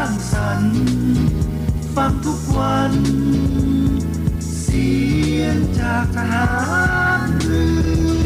างสรรค์ฟังทุกวัน เสียงจากทหารเรือ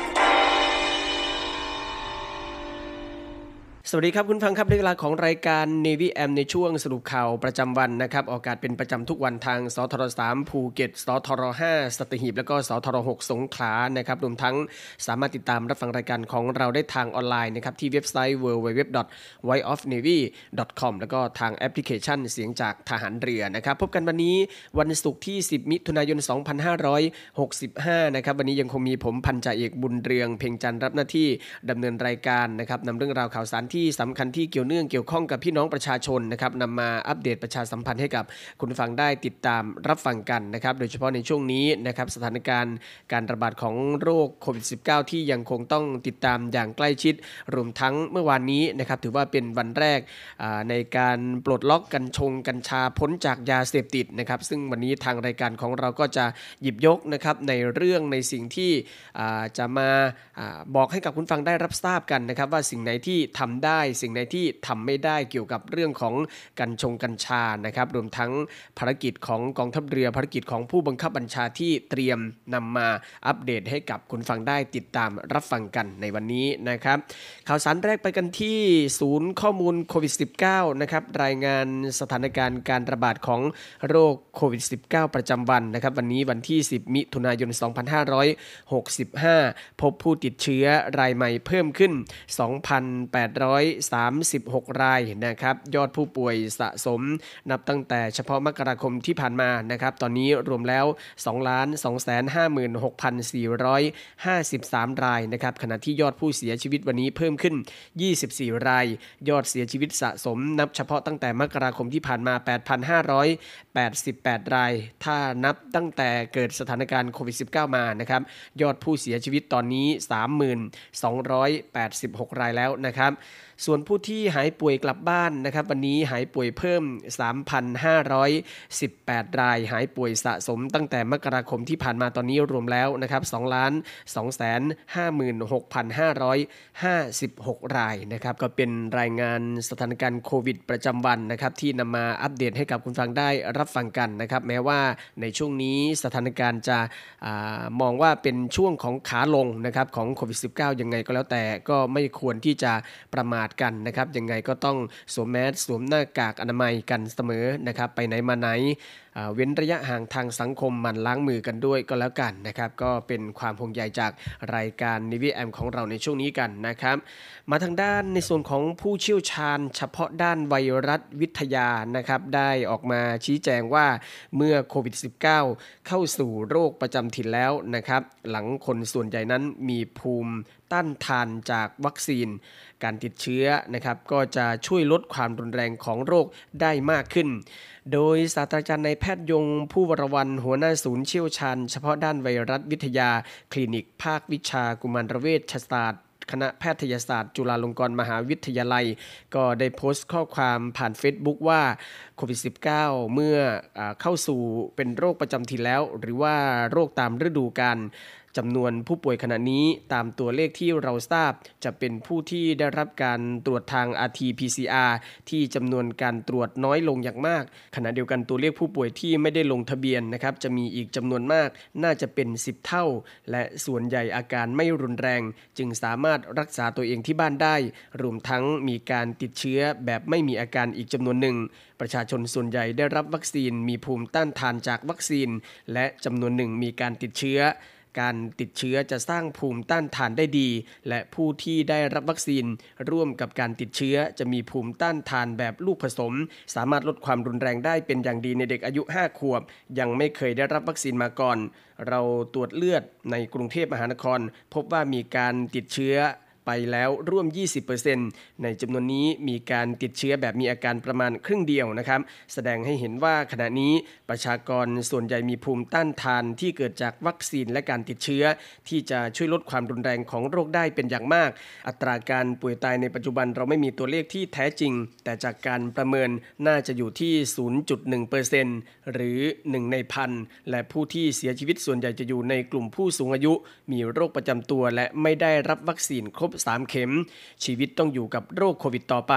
สวัสดีครับคุณฟังครับในเวลาของรายการ Navy M ในช่วงสรุปข่าวประจำวันนะครับ ออกอากาศเป็นประจำทุกวันทางสทร3ภูเก็ตสทร5สตหีบ แล้วก็สทร6สงขลานะครับรวมทั้งสามารถติดตามรับฟังรายการของเราได้ทางออนไลน์นะครับที่เว็บไซต์ www.whiteofnavy.com แล้วก็ทางแอปพลิเคชันเสียงจากทหารเรือนะครับ พบกันวันนี้วันศุกร์ที่ 10 มิถุนายน 2565 นะครับวันนี้ยังคงมีผมพันจ่าเอกบุญเรือง เพ่งจันทร์รับหน้าที่ดำเนินรายการนะครับนำเรื่องราวข่าวสารที่สำคัญที่เกี่ยวเนื่องเกี่ยวข้องกับพี่น้องประชาชนนะครับนำมาอัปเดตประชาสัมพันธ์ให้กับคุณฟังได้ติดตามรับฟังกันนะครับ โดยเฉพาะในช่วงนี้นะครับสถานการณ์การระบาดของโรคโควิด -19 ที่ยังคงต้องติดตามอย่างใกล้ชิด รวมทั้งเมื่อวานนี้นะครับถือว่าเป็นวันแรกในการปลดล็อกกัญชงกัญชาพ้นจากยาเสพติดนะครับ ซึ่งวันนี้ทางรายการของเราก็จะหยิบยกนะครับในเรื่องในสิ่งที่จะมาอาบอกให้กับคุณฟังได้รับทราบกันนะครับ ว่าสิ่งไหนที่ทำได้สิ่งไหนที่ทำไม่ได้เกี่ยวกับเรื่องของกัญชงกัญชานะครับ รวมทั้งภารกิจของกองทัพเรือภารกิจของผู้บังคับบัญชาที่เตรียมนำมาอัปเดตให้กับคุณฟังได้ติดตามรับฟังกันในวันนี้นะครับ ข่าวสารแรกไปกันที่ศูนย์ข้อมูลโควิด -19 นะครับรายงานสถานการณ์การระบาดของโรคโควิด -19 ประจำวันนะครับ วันนี้วันที่ 10 มิถุนายน 2565 พบผู้ติดเชื้อรายใหม่เพิ่มขึ้น 2,800 2,836 รายนะครับ ยอดผู้ป่วยสะสมนับตั้งแต่เฉพาะมกราคมที่ผ่านมานะครับ ตอนนี้รวมแล้ว 2,256,453 รายนะครับ ขณะที่ยอดผู้เสียชีวิตวันนี้เพิ่มขึ้น 24 ราย ยอดเสียชีวิตสะสม นับเฉพาะตั้งแต่มกราคมที่ผ่านมา 8,588 ราย ถ้านับตั้งแต่เกิดสถานการณ์โควิด -19 มานะครับ ยอดผู้เสียชีวิตตอนนี้ 3,286 รายแล้วนะครับ ส่วนผู้ที่หายป่วยกลับบ้านนะครับ วันนี้หายป่วยเพิ่ม 3,518 ราย หายป่วยสะสมตั้งแต่มกราคมที่ผ่านมาตอนนี้รวมแล้วนะครับ2ล้าน256,556 รายนะครับ ก็เป็นรายงานสถานการณ์โควิดประจำวันนะครับที่นำมาอัปเดตให้กับคุณฟังได้รับฟังกันนะครับ แม้ว่าในช่วงนี้สถานการณ์จะอมองว่าเป็นช่วงของขาลงนะครับของโควิด -19 ยังไงก็แล้วแต่ก็ไม่ควรที่จะประมาทกันนะครับยังไงก็ต้องสวมแมสสวมหน้ากากอนามัยกันเสมอนะครับไปไหนมาไหนเว้นระยะห่างทางสังคมมันล้างมือกันด้วยก็แล้วกันนะครับ ก็เป็นความห่วงใยจากรายการนิวแอมของเราในช่วงนี้กันนะครับ มาทางด้านในส่วนของผู้เชี่ยวชาญ เฉพาะด้านไวรัสวิทยานะครับได้ออกมาชี้แจงว่าเมื่อโควิด -19 เข้าสู่โรคประจำถิ่นแล้วนะครับ หลังคนส่วนใหญ่นั้นมีภูมิต้านทานจากวัคซีน การติดเชื้อนะครับ ก็จะช่วยลดความรุนแรงของโรคได้มากขึ้นโดยศาสตราจารย์นายแพทย์ยงผู้วรวันหัวหน้าศูนย์เชี่ยวชาญ เฉพาะด้านไวรัสวิทยา คลินิก ภาควิชากุมารเวชศาสตร์คณะแพทยศาสตร์ จุฬาลงกรณ์มหาวิทยาลัย ก็ได้โพสต์ข้อความผ่าน Facebook ว่าโควิด -19 เมื่ออเข้าสู่เป็นโรคประจำถิ่นแล้ว หรือว่าโรคตามฤดูกาล จำนวนผู้ป่วยขณะนี้ตามตัวเลขที่เราทราบ จะเป็นผู้ที่ได้รับการตรวจทาง RT-PCR ที่จำนวนการตรวจน้อยลงอย่างมาก ขณะเดียวกันตัวเลขผู้ป่วยที่ไม่ได้ลงทะเบียนนะครับจะมีอีกจำนวนมากน่าจะเป็น 10 เท่า และส่วนใหญ่อาการไม่รุนแรง จึงสามารถรักษาตัวเองที่บ้านได้ รวมทั้งมีการติดเชื้อแบบไม่มีอาการอีกจำนวนหนึ่ง ประชาชนส่วนใหญ่ได้รับวัคซีนมีภูมิต้านทานจากวัคซีน และจำนวนหนึ่งมีการติดเชื้อ การติดเชื้อจะสร้างภูมิต้านทานได้ดี และผู้ที่ได้รับวัคซีน ร่วมกับการติดเชื้อจะมีภูมิต้านทานแบบลูกผสม สามารถลดความรุนแรงได้เป็นอย่างดีในเด็กอายุ 5 ขวบ ยังไม่เคยได้รับวัคซีนมาก่อน เราตรวจเลือดในกรุงเทพมหานคร พบว่ามีการติดเชื้อ ไปแล้วร่วม 20%ในจำนวนนี้มีการติดเชื้อแบบมีอาการประมาณครึ่งเดียวนะครับ แสดงให้เห็นว่าขณะนี้ประชากรส่วนใหญ่มีภูมิต้านทานที่เกิดจากวัคซีนและการติดเชื้อ ที่จะช่วยลดความรุนแรงของโรคได้เป็นอย่างมาก อัตราการป่วยตายในปัจจุบันเราไม่มีตัวเลขที่แท้จริง แต่จากการประเมินน่าจะอยู่ที่ 0.1%หรือ 1 ในพันและผู้ที่เสียชีวิตส่วนใหญ่จะอยู่ในกลุ่มผู้สูงอายุ มีโรคประจำตัวและไม่ได้รับวัคซีนครบ3 เข็ม ชีวิตต้องอยู่กับโรคโควิดต่อไป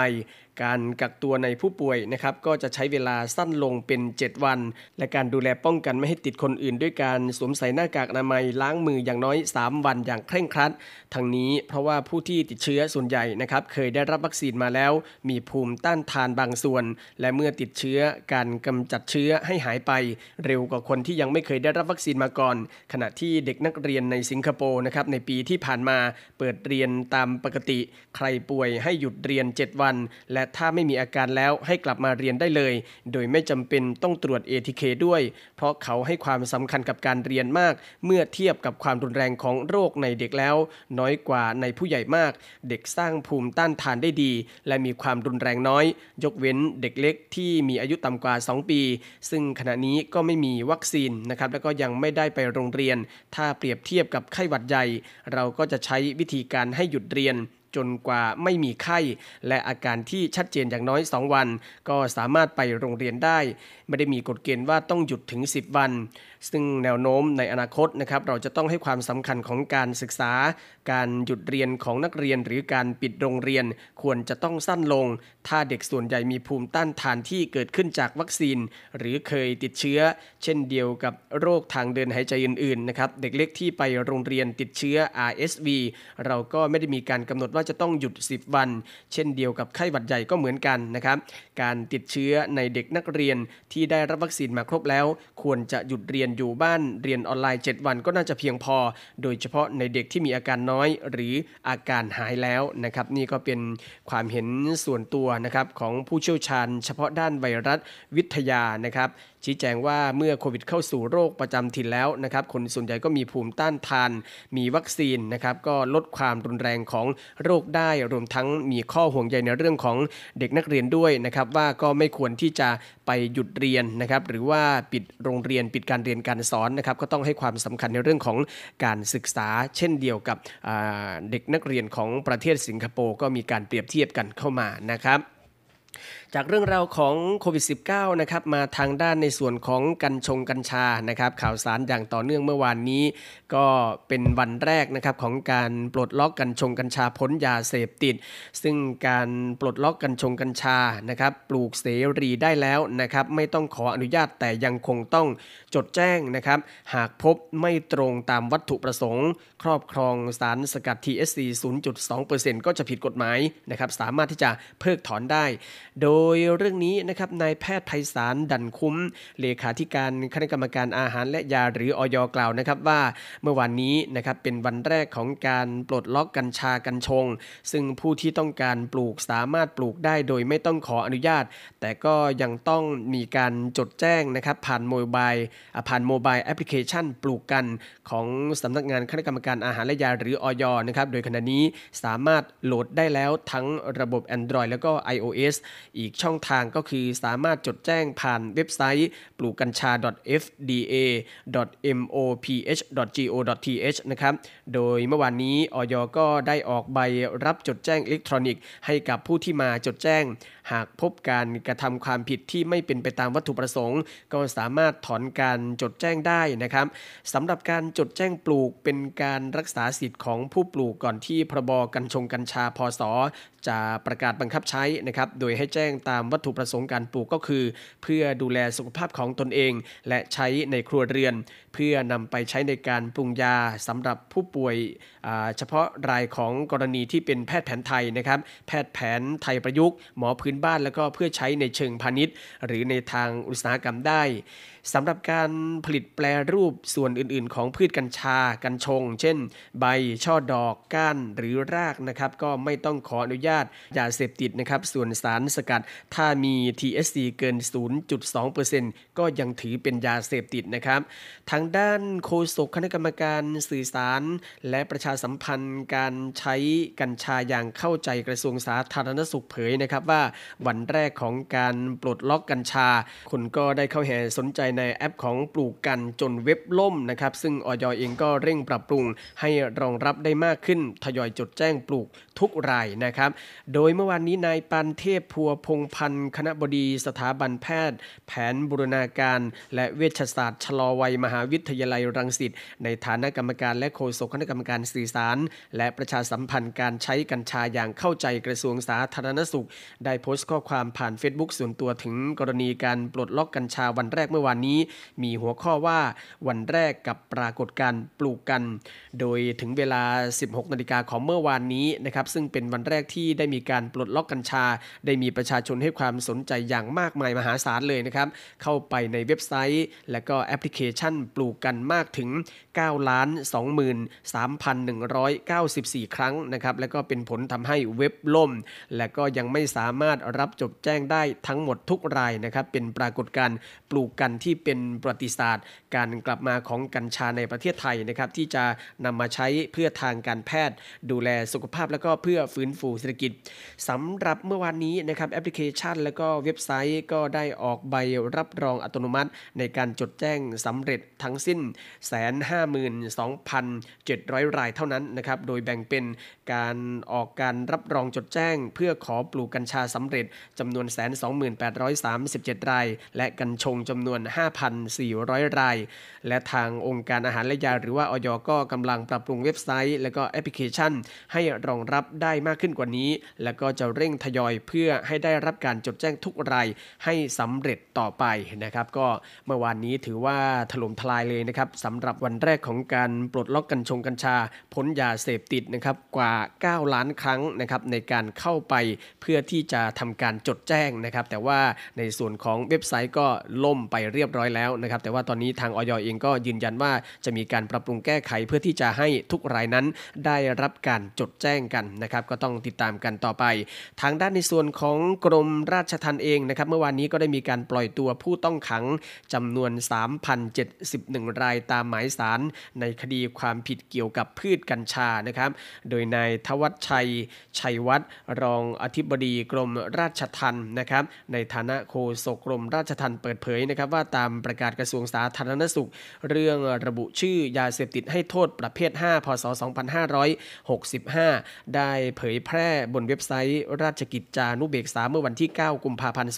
การกักตัวในผู้ป่วยนะครับก็จะใช้เวลาสั้นลงเป็น 7 วัน และการดูแลป้องกันไม่ให้ติดคนอื่น ด้วยการสวมใส่หน้ากากอนามัยล้างมืออย่างน้อย 3 วันอย่างเคร่งครัดทั้งนี้เพราะว่าผู้ที่ติดเชื้อส่วนใหญ่นะครับเคยได้รับวัคซีนมาแล้ว มีภูมิต้านทานบางส่วน และเมื่อติดเชื้อการกำจัดเชื้อให้หายไป เร็วกว่าคนที่ยังไม่เคยได้รับวัคซีนมาก่อน ขณะที่เด็กนักเรียนในสิงคโปร์นะครับในปีที่ผ่านมาเปิดเรียนตามปกติ ใครป่วยให้หยุดเรียน 7 วัน และถ้าไม่มีอาการแล้วให้กลับมาเรียนได้เลย โดยไม่จำเป็นต้องตรวจ ATK ด้วย เพราะเขาให้ความสำคัญกับการเรียนมาก เมื่อเทียบกับความรุนแรงของโรคในเด็กแล้ว น้อยกว่าในผู้ใหญ่มาก เด็กสร้างภูมิต้านทานได้ดี และมีความรุนแรงน้อย ยกเว้นเด็กเล็กที่มีอายุต่ำกว่า 2 ปี ซึ่งขณะนี้ก็ไม่มีวัคซีนนะครับแล้วก็ยังไม่ได้ไปโรงเรียน ถ้าเปรียบเทียบกับไข้หวัดใหญ่ เราก็จะใช้วิธีการให้หยุดเรียน จนกว่าไม่มีไข้ และอาการที่ชัดเจนอย่างน้อย 2 วัน ก็สามารถไปโรงเรียนได้ไม่ได้มีกฎเกณฑ์ว่าต้องหยุดถึง 10 วัน ซึ่งแนวโน้มในอนาคตนะครับเราจะต้องให้ความสำคัญของการศึกษา การหยุดเรียนของนักเรียน หรือการปิดโรงเรียน ควรจะต้องสั้นลง ถ้าเด็กส่วนใหญ่มีภูมิต้านทานที่เกิดขึ้นจากวัคซีน หรือเคยติดเชื้อ เช่นเดียวกับโรคทางเดินหายใจอื่นๆนะครับเด็กเล็กที่ไปโรงเรียนติดเชื้อ RSV เราก็ไม่ได้มีการกำหนดว่าจะต้องหยุด 10 วัน เช่นเดียวกับไข้หวัดใหญ่ก็เหมือนกันนะครับการติดเชื้อในเด็กนักเรียนที่ได้รับวัคซีนมาครบแล้ว ควรจะหยุดเรียนอยู่บ้านเรียนออนไลน์ 7 วันก็น่าจะเพียงพอ โดยเฉพาะในเด็กที่มีอาการน้อยหรืออาการหายแล้วนะครับนี่ก็เป็นความเห็นส่วนตัวนะครับของผู้เชี่ยวชาญ เฉพาะด้านไวรัสวิทยานะครับ ชี้แจงว่าเมื่อโควิดเข้าสู่โรคประจำถิ่นแล้วนะครับคนส่วนใหญ่ก็มีภูมิต้านทาน มีวัคซีนนะครับก็ลดความรุนแรงของโรคได้รวมทั้งมีข้อห่วงใยในเรื่องของเด็กนักเรียนด้วยนะครับว่าก็ไม่ควรที่จะไปหยุดเรียนนะครับหรือว่าปิดโรงเรียนปิดการเรียนการสอนนะครับก็ต้องให้ความสำคัญในเรื่องของการศึกษา เช่นเดียวกับเด็กนักเรียนของประเทศสิงคโปร์ก็มีการเปรียบเทียบกันเข้ามานะครับ จากเรื่องราวของโควิด -19 นะครับมาทางด้านในส่วนของกัญชงกัญชานะครับ ข่าวสารอย่างต่อเนื่องเมื่อวานนี้ ก็เป็นวันแรกนะครับของการปลดล็อกกัญชงกัญชาพ้นยาเสพติด ซึ่งการปลดล็อกกัญชงกัญชานะครับ ปลูกเสรีได้แล้วนะครับไม่ต้องขออนุญาตแต่ยังคงต้องจดแจ้งนะครับ หากพบไม่ตรงตามวัตถุประสงค์ ครอบครองสารสกัด TSC 0.2%ก็จะผิดกฎหมายนะครับสามารถที่จะเพิกถอนได้ โดยยเรื่องนี้นะครับนายแพทย์ไพศาลดันคุ้ม เลขาธิการคณะกรรมการอาหารและยาหรืออยกล่าวนะครับว่าเมื่อวานนี้นะครับเป็นวันแรกของการปลดล็อกกัญชากัญชง ซึ่งผู้ที่ต้องการปลูกสามารถปลูกได้โดยไม่ต้องขออนุญาต แต่ก็ยังต้องมีการจดแจ้งนะครับผ่าน mobile ผ่าน mobile application ปลูกกัญของสำนักงานคณะกรรมการอาหารและยาหรืออยนะครับโดยขณะนี้สามารถโหลดได้แล้วทั้งระบบ Android แล้วก็ iOS อีอีกช่องทางก็คือสามารถจดแจ้งผ่านเว็บไซต์ปลูกกัญชา fda.moph.go.th นะครับ โดยเมื่อวานนี้ออยก็ได้ออกใบรับจดแจ้งอิเล็กทรอนิกส์ให้กับผู้ที่มาจดแจ้ง หากพบการกระทำความผิดที่ไม่เป็นไปตามวัตถุประสงค์ ก็สามารถถอนการจดแจ้งได้นะครับสำหรับการจดแจ้งปลูกเป็นการรักษาสิทธิ์ของผู้ปลูกก่อนที่พรบกัญชงกัญชาพศ จะประกาศบังคับใช้นะครับ โดยให้แจ้งตามวัตถุประสงค์การปลูกก็คือ เพื่อดูแลสุขภาพของตนเอง และใช้ในครัวเรือน เพื่อนำไปใช้ในการปรุงยาสำหรับผู้ป่วยเฉพาะรายของกรณีที่เป็นแพทย์แผนไทยนะครับ แพทย์แผนไทยประยุกต์ หมอพื้นบ้านแล้วก็เพื่อใช้ในเชิงพาณิชย์ หรือในทางอุตสาหกรรมได้ สำหรับการผลิตแปรรูปส่วนอื่น ๆ ของพืชกัญชา กัญชง เช่น ใบ ช่อดอก ก้าน หรือรากนะครับ ก็ไม่ต้องขออนุญาตยาเสพติดนะครับ ส่วนสารสกัด ถ้ามี THC เกิน 0.2%ก็ยังถือเป็นยาเสพติดนะครับ ทางด้านโฆษกคณะกรรมการสื่อสาร และประชาสัมพันธ์การใช้กัญชาอย่างเข้าใจกระทรวงสาธารณสุขเผยนะครับว่าวันแรกของการปลดล็อกกัญชาคนก็ได้เข้าแห่สนใจในแอปของปลูกกันจนเว็บล่มนะครับ ซึ่งออยเองก็เร่งปรับปรุงให้รองรับได้มากขึ้น ทยอยจดแจ้งปลูกทุกรายนะครับ โดยเมื่อวานนี้นายปันเทพพัวพงพันธ์คณะบดีสถาบันแพทย์ แผนบูรณาการ และเวชศาสตร์ชะลอวัยมหาวิทยาลัยรังสิตในฐานะกรรมการและโฆษกคณะกรรมการสื่อสาร และประชาสัมพันธ์การใช้กัญชาอย่างเข้าใจกระทรวงสาธารณสุข ได้โพสต์ข้อความผ่าน Facebook ส่วนตัวถึงกรณีการปลดล็อกกัญชาวันแรกเมื่อวานนี้มีหัวข้อว่าวันแรกกับปรากฏการปลูกกัน โดยถึงเวลา 16 นาฬิกาของเมื่อวานนี้นะครับซึ่งเป็นวันแรกที่ได้มีการปลดล็อกกัญชา ได้มีประชาชนให้ความสนใจอย่างมากมายมหาศาลเลยนะครับ เข้าไปในเว็บไซต์ และก็แอปพลิเคชันปลูกกันมากถึง 9 ล้าน 23,194 ครั้งนะครับและก็เป็นผลทำให้เว็บล่ม และก็ยังไม่สามารถรับจดแจ้งได้ทั้งหมดทุกรายนะครับเป็นปรากฏการปลูกกันที่เป็นประวัติศาสตร์ การกลับมาของกัญชาในประเทศไทยนะครับที่จะนำมาใช้เพื่อทางการแพทย์ ดูแลสุขภาพแล้วก็เพื่อฟื้นฟูเศรษฐกิจสำหรับเมื่อวานนี้นะครับแอปพลิเคชัน แล้วก็เว็บไซต์ก็ได้ออกใบรับรองอัตโนมัติ ในการจดแจ้งสำเร็จทั้งสิ้น 152,700 รายเท่านั้นนะครับโดยแบ่งเป็นการออกการรับรองจดแจ้ง เพื่อขอปลูกกัญชาสำเร็จจำนวน 12837 ราย และกัญชงจำนวน5,400 ราย และทางองค์การอาหารและยาหรือว่าออยก็กำลังปรับปรุงเว็บไซต์ และก็แอปพลิเคชัน ให้รองรับได้มากขึ้นกว่านี้ และก็จะเร่งทยอยเพื่อให้ได้รับการจดแจ้งทุกรายให้สำเร็จต่อไปนะครับก็เมื่อวานนี้ถือว่าถล่มทลายเลยนะครับสำหรับวันแรกของการปลดล็อกกัญชงกัญชาพ้นยาเสพติดนะครับกว่า 9 ล้านครั้งนะครับในการเข้าไปเพื่อที่จะทำการจดแจ้งนะครับแต่ว่าในส่วนของเว็บไซต์ก็ล่มไปเรียบร้อยแล้วนะครับ แต่ว่าตอนนี้ทางออยเองก็ยืนยันว่าจะมีการปรับปรุงแก้ไขเพื่อที่จะให้ทุกรายนั้นได้รับการจดแจ้งกันนะครับ ก็ต้องติดตามกันต่อไป ทางด้านในส่วนของกรมราชทัณฑ์เองนะครับ เมื่อวานนี้ก็ได้มีการปล่อยตัวผู้ต้องขังจำนวน 3,071 รายตามหมายสารในคดีความผิดเกี่ยวกับพืชกัญชานะครับ โดยนายทวัชชัย ชัยวัฒน์รองอธิบดีกรมราชทัณฑ์นะครับ ในฐานะโฆษกกรมราชทัณฑ์เปิดเผยนะครับว่าตามประกาศกระทรวงสาธารณสุข เรื่องระบุชื่อยาเสพติดให้โทษประเภท 5 พศ 2565 ได้เผยแพร่บนเว็บไซต์ ราชกิจจานุเบกษาเมื่อวันที่ 9 กุมภาพันธ์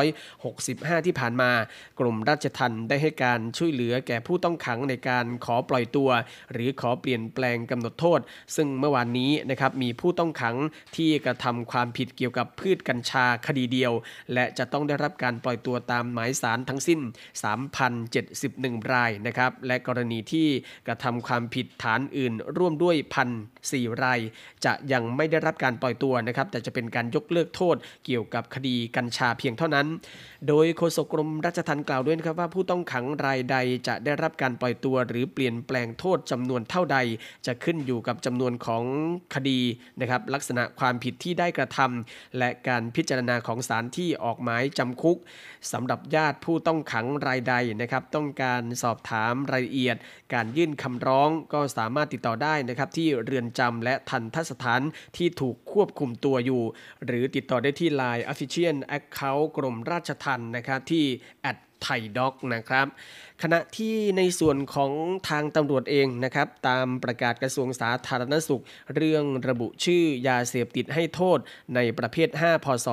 2565 ที่ผ่านมา กรมราชทัณฑ์ได้ให้การช่วยเหลือแก่ผู้ต้องขังในการขอปล่อยตัว หรือขอเปลี่ยนแปลงกำหนดโทษ ซึ่งเมื่อวานนี้นะครับมีผู้ต้องขังที่กระทำความผิดเกี่ยวกับพืชกัญชาคดีเดียว และจะต้องได้รับการปล่อยตัวตามหมายสารทั้งสิ้น3,071 รายนะครับ และกรณีที่กระทำความผิดฐานอื่นร่วมด้วยพัน สี่ราย จะยังไม่ได้รับการปล่อยตัวนะครับแต่จะเป็นการยกเลิกโทษเกี่ยวกับคดีกัญชาเพียงเท่านั้น โดยโฆษกกรมราชทัณฑ์กล่าวด้วยนะครับว่าผู้ต้องขังรายใดจะได้รับการปล่อยตัวหรือเปลี่ยนแปลงโทษจำนวนเท่าใด จะขึ้นอยู่กับจำนวนของคดีนะครับลักษณะความผิดที่ได้กระทำและการพิจารณาของศาลที่ออกหมายจำคุกสำหรับญาติผู้ต้องขังขังรายใดนะครับต้องการสอบถามรายละเอียด การยื่นคำร้องก็สามารถติดต่อได้นะครับที่เรือนจำและทันทสถานที่ถูกควบคุมตัวอยู่ หรือติดต่อได้ที่ Line Official Account กรมราชทัณฑ์นะครับที่ไทยด็อกนะครับขณะที่ในส่วนของทางตำรวจเองนะครับตามประกาศกระทรวงสาธารณสุข เรื่องระบุชื่อยาเสพติดให้โทษในประเภท 5 พศ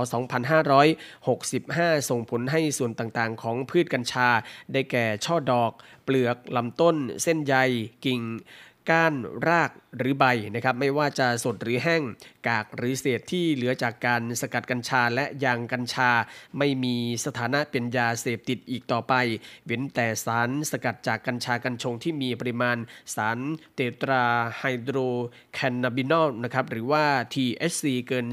2565 ส่งผลให้ส่วนต่างๆ ของพืชกัญชา ได้แก่ช่อดอก เปลือกลำต้น เส้นใย กิ่ง ก้านรากหรือใบนะครับไม่ว่าจะสดหรือแห้ง กากหรือเศษที่เหลือจากการสกัดกัญชาและยางกัญชา ไม่มีสถานะเป็นยาเสพติดอีกต่อไป เว้นแต่สารสกัดจากกัญชากัญชงที่มีปริมาณสารเตตราไฮโดรแคนนาบินอลนะครับหรือว่า THC เกิน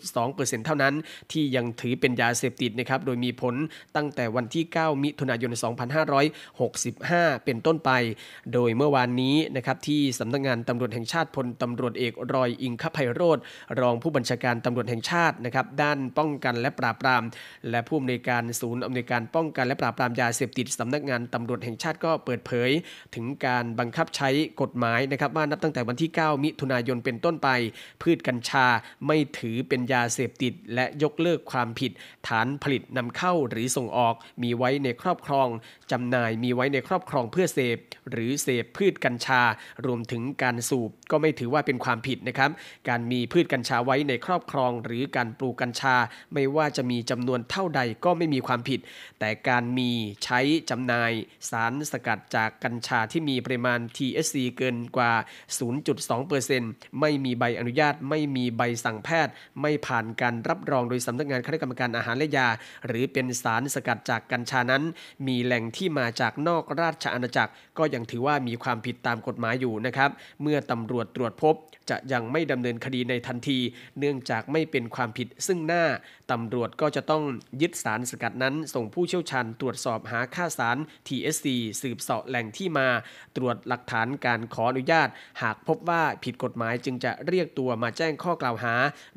0.2%เท่านั้น ที่ยังถือเป็นยาเสพติดนะครับโดยมีผลตั้งแต่วันที่ 9 มิถุนายน 2565 เป็นต้นไป โดยเมื่อวานนี้นะครับที่สำนักงานตำรวจแห่งชาติพลตำรวจเอกรอยอิงคไพโรธรองผู้บัญชาการตำรวจแห่งชาตินะครับด้านป้องกันและปราบปราม และผู้อำนวยการศูนย์อำนวยการป้องกันและปราบปรามยาเสพติดสำนักงานตำรวจแห่งชาติก็เปิดเผย ถึงการบังคับใช้กฎหมายนะครับว่านับตั้งแต่วันที่ 9 มิถุนายนเป็นต้นไป พืชกัญชาไม่ถือเป็นยาเสพติด และยกเลิกความผิด ฐานผลิตนำเข้าหรือส่งออก มีไว้ในครอบครองจำหน่ายมีไว้ในครอบครองเพื่อเสพ หรือเสพพืชกัญชา รวมถึงการสูบก็ไม่ถือว่าเป็นความผิดนะครับ การมีพืชกัญชาไว้ในครอบครอง หรือการปลูกกัญชา ไม่ว่าจะมีจำนวนเท่าใดก็ไม่มีความผิด แต่การมีใช้จำหน่าย สารสกัดจากกัญชาที่มีปริมาณ THC เกินกว่า 0.2%ไม่มีใบอนุญาต ไม่มีใบสั่งแพทย์ ไม่ผ่านการรับรองโดยสำนักงานคณะกรรมการอาหารและยา หรือเป็นสารสกัดจากกัญชานั้น มีแหล่งที่มาจากนอกราชอาณาจักร ก็ยังถือว่ามีความผิดตามกฎหมายอยู่นะครับ เมื่อตำรวจตรวจพบจะยังไม่ดำเนินคดีในทันที เนื่องจากไม่เป็นความผิดซึ่งหน้าตำรวจก็จะต้องยึดสารสกัดนั้น ส่งผู้เชี่ยวชาญตรวจสอบหาค่าสาร TSC สืบเสาะแหล่งที่มา ตรวจหลักฐานการขออนุญาต หากพบว่าผิดกฎหมายจึงจะเรียกตัวมาแจ้งข้อกล่าวหา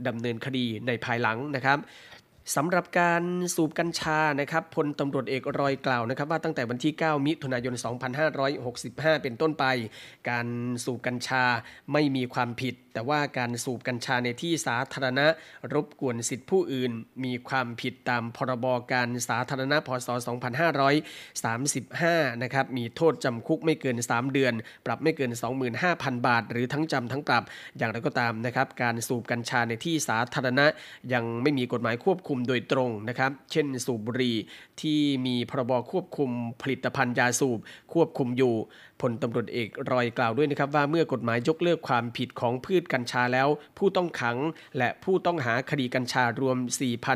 ดำเนินคดีในภายหลังนะครับสำหรับการสูบกัญชานะครับพลตำรวจเอกรอยกล่าวนะครับว่าตั้งแต่วันที่ 9 มิถุนายน 2565 เป็นต้นไป การสูบกัญชาไม่มีความผิด แต่ว่าการสูบกัญชาในที่สาธารณะรบกวนสิทธิผู้อื่น มีความผิดตามพรบการสาธารณะพศ 2535 นะครับ มีโทษจำคุกไม่เกิน 3 เดือน ปรับไม่เกิน 25,000 บาท หรือทั้งจำทั้งปรับ อย่างไรก็ตามนะครับ การสูบกัญชาในที่สาธารณะ ยังไม่มีกฎหมายควบคุมโดยตรงนะครับ เช่น สูบบุหรี่ที่มีพรบควบคุมผลิตภัณฑ์ยาสูบควบคุมอยู่ พลตำรวจเอกรอยกล่าวด้วยนะครับว่าเมื่อกฎหมายยกเลิกความผิดของพืชกัญชาแล้ว ผู้ต้องขังและผู้ต้องหาคดีกัญชารวม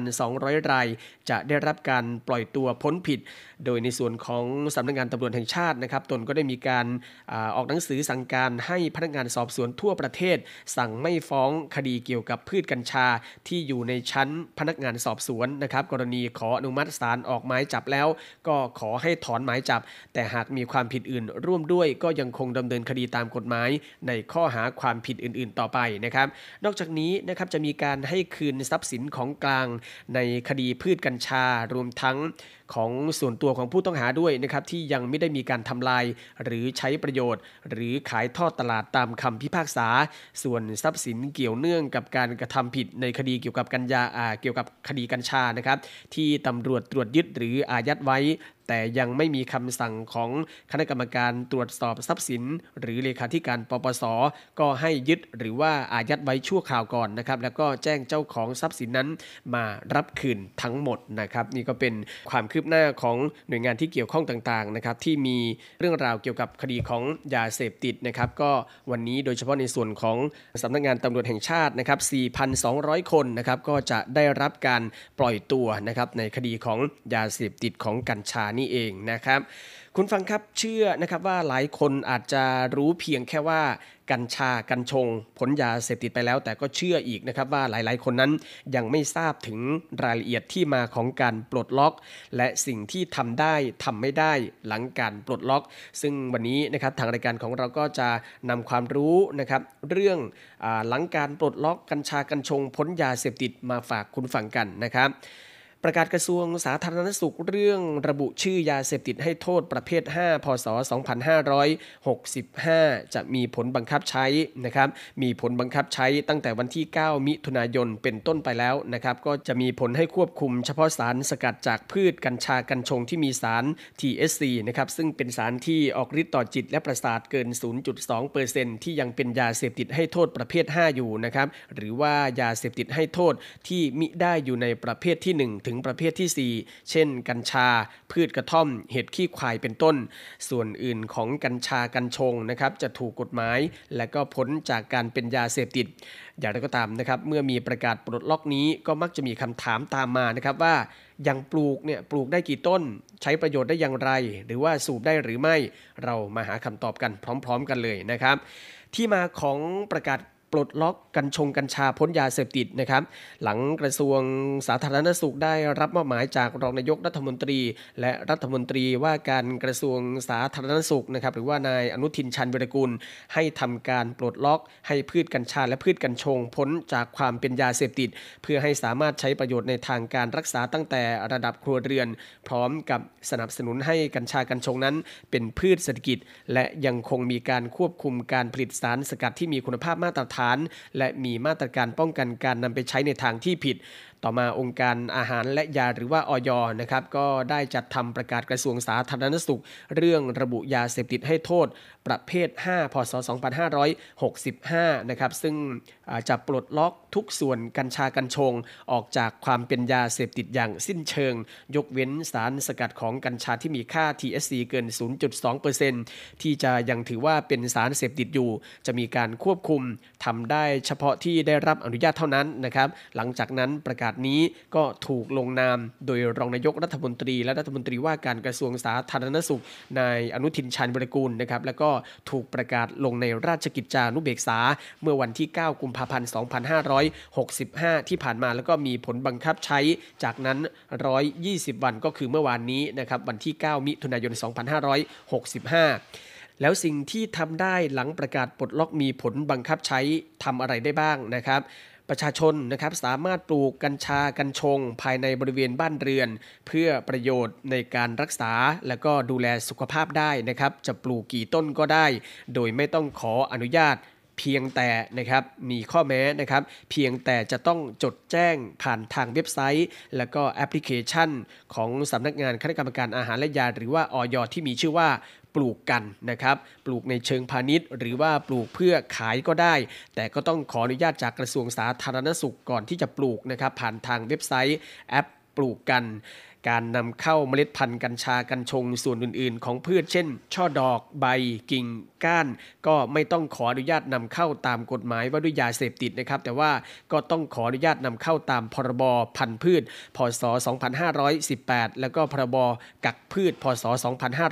4,200 ราย จะได้รับการปล่อยตัวพ้นผิด โดยในส่วนของสำนักงงานตำรวจแห่งชาตินะครับตนก็ได้มีการอออกหนังสือสั่งการให้พนักงานสอบสวนทั่วประเทศ สั่งไม่ฟ้องคดีเกี่ยวกับพืชกัญชาที่อยู่ในชั้นพนักงานสอบสวนนะครับกรณีขออนุมัติศาลออกหมายจับแล้ว ก็ขอให้ถอนหมายจับ แต่หากมีความผิดอื่นร่วมด้วยก็ยังคงดำเนินคดีตามกฎหมาย ในข้อหาความผิดอื่น ๆ ต่อไปนะครับ นอกจากนี้นะครับจะมีการให้คืนทรัพย์สินของกลางในคดีพืชกัญชารวมทั้ง ของส่วนตัวของผู้ต้องหาด้วยนะครับที่ยังไม่ได้มีการทำลาย หรือใช้ประโยชน์ หรือขายทอดตลาดตามคำพิพากษา ส่วนทรัพย์สินเกี่ยวเนื่องกับการกระทำผิดในคดีเกี่ยวกับกัญญาเกี่ยวกับคดีกัญชานะครับ ที่ตำรวจตรวจยึดหรืออายัดไว้แต่ยังไม่มีคำสั่งของคณะกรรมการตรวจสอบทรัพย์สิน หรือเลขาธิการปปส ก็ให้ยึดหรือว่าอายัดไว้ชั่วคราวก่อนนะครับ แล้วก็แจ้งเจ้าของทรัพย์สินนั้นมารับคืนทั้งหมดนะครับ นี่ก็เป็นความคืบหน้าของหน่วยงานที่เกี่ยวข้องต่างๆนะครับที่มีเรื่องราวเกี่ยวกับคดีของยาเสพติดนะครับ ก็วันนี้โดยเฉพาะในส่วนของสำนักงานตำรวจแห่งชาตินะครับ 4,200 คนนะครับก็จะได้รับการปล่อยตัวนะครับในคดีของยาเสพติดของกัญชานี่เองนะครับ คุณฟังครับเชื่อนะครับว่าหลายคนอาจจะรู้เพียงแค่ว่ากัญชากัญชงผลยาเสพติดไปแล้ว แต่ก็เชื่ออีกนะครับว่าหลายๆ คนนั้นยังไม่ทราบถึงรายละเอียดที่มาของการปลดล็อก และสิ่งที่ทำได้ทำไม่ได้หลังการปลดล็อก ซึ่งวันนี้นะครับทางรายการของเราก็จะนำความรู้นะครับเรื่องอหลังการปลดล็อกกัญชากัญชงพ้นยาเสพติดมาฝากคุณฟังกันนะครับ ประกาศกระทรวงสาธารณสุขเรื่องระบุชื่อยาเสพติดให้โทษประเภท 5 พศ 2565 จะมีผลบังคับใช้นะครับ มีผลบังคับใช้ตั้งแต่วันที่ 9 มิถุนายนเป็นต้นไปแล้วนะครับ ก็จะมีผลให้ควบคุมเฉพาะสารสกัดจากพืชกัญชากัญชงที่มีสาร THC นะครับ ซึ่งเป็นสารที่ออกฤทธิ์ต่อจิตและประสาทเกิน 0.2%ที่ยังเป็นยาเสพติดให้โทษประเภท 5 อยู่นะครับ หรือว่ายาเสพติดให้โทษที่มิได้อยู่ในประเภทที่1ถึงึงประเภทที่ 4 เช่น กัญชา พืชกระท่อม เห็ดขี้ควายเป็นต้น ส่วนอื่นของกัญชากัญชงนะครับจะถูกกฎหมาย และก็พ้นจากการเป็นยาเสพติด อย่างไรก็ตามนะครับเมื่อมีประกาศปลดล็อกนี้ก็มักจะมีคำถามตามมานะครับว่ายังปลูกเนี่ยปลูกได้กี่ต้น ใช้ประโยชน์ได้อย่างไร หรือว่าสูบได้หรือไม่ เรามาหาคำตอบกันพร้อม ๆ กันเลยนะครับ ที่มาของประกาศ ปลดล็อกกัญชงกัญชาพ้นยาเสพติดนะครับ หลังกระทรวงสาธารณสุขได้รับมอบหมายจากรองนายกรัฐมนตรี และรัฐมนตรีว่าการกระทรวงสาธารณสุขนะครับหรือว่านายอนุทินชันวิรกุล ให้ทำการปลดล็อกให้พืชกัญชาและพืชกัญชงพ้นจากความเป็นยาเสพติด เพื่อให้สามารถใช้ประโยชน์ในทางการรักษาตั้งแต่ระดับครัวเรือน พร้อมกับสนับสนุนให้กัญชากัญชงนั้น เป็นพืชเศรษฐกิจ และยังคงมีการควบคุมการผลิตสารสกัดที่มีคุณภาพมาตรฐานและมีมาตรการป้องกันการนำไปใช้ในทางที่ผิด ต่อมาองค์การอาหารและยาหรือว่าออยนะครับก็ได้จัดทำประกาศกระทรวงสาธารณสุข เรื่องระบุยาเสพติดให้โทษ ประเภท 5 พศ 2565 นะครับซึ่งจะปลดล็อกทุกส่วนกัญชากัญชง ออกจากความเป็นยาเสพติดอย่างสิ้นเชิง ยกเว้นสารสกัดของกัญชาที่มีค่า THC เกิน 0.2%ที่จะยังถือว่าเป็นสารเสพติดอยู่ จะมีการควบคุมทำได้เฉพาะที่ได้รับอนุญาตเท่านั้นนะครับหลังจากนั้นประกาศนี้ก็ถูกลงนามโดยรองนายกรัฐมนตรีและรัฐมนตรีว่าการกระทรวงสาธารณสุขนายอนุทินชาญวิรกูลนะครับแล้วก็ถูกประกาศลงในราชกิจจานุเบกษา เมื่อวันที่ 9 กุมภาพันธ์ 2565 ที่ผ่านมาแล้วก็มีผลบังคับใช้จากนั้น 120 วันก็คือเมื่อวานนี้นะครับวันที่ 9 มิถุนายน 2565แล้วสิ่งที่ทำได้หลังประกาศปลดล็อกมีผลบังคับใช้ทำอะไรได้บ้างนะครับ ประชาชนนะครับสามารถปลูกกัญชากัญชง ภายในบริเวณบ้านเรือน เพื่อประโยชน์ในการรักษา และก็ดูแลสุขภาพได้นะครับจะปลูกกี่ต้นก็ได้ โดยไม่ต้องขออนุญาตเพียงแต่นะครับมีข้อแม้นะครับเพียงแต่จะต้องจดแจ้งผ่านทางเว็บไซต์ และก็แอปพลิเคชัน ของสำนักงานคณะกรรมการอาหารและยา หรือว่าออยที่มีชื่อว่า ปลูกกันนะครับ ปลูกในเชิงพาณิชย์ หรือว่าปลูกเพื่อขายก็ได้ แต่ก็ต้องขออนุญาตจากกระทรวงสาธารณสุขก่อนที่จะปลูกนะครับ ผ่านทางเว็บไซต์แอปปลูกกัน การนำเข้าเมล็ดพันธุ์กัญชากัญชงส่วนอื่น ๆ ของพืชเช่น ช่อดอกใบ กิ่งก้าน ก็ไม่ต้องขออนุญาตนำเข้าตามกฎหมายว่าด้วยยาเสพติดนะครับ แต่ว่าก็ต้องขออนุญาตนำเข้าตามพรบพันธุ์พืช พศ 2518 แล้วก็พรบกักพืช พศ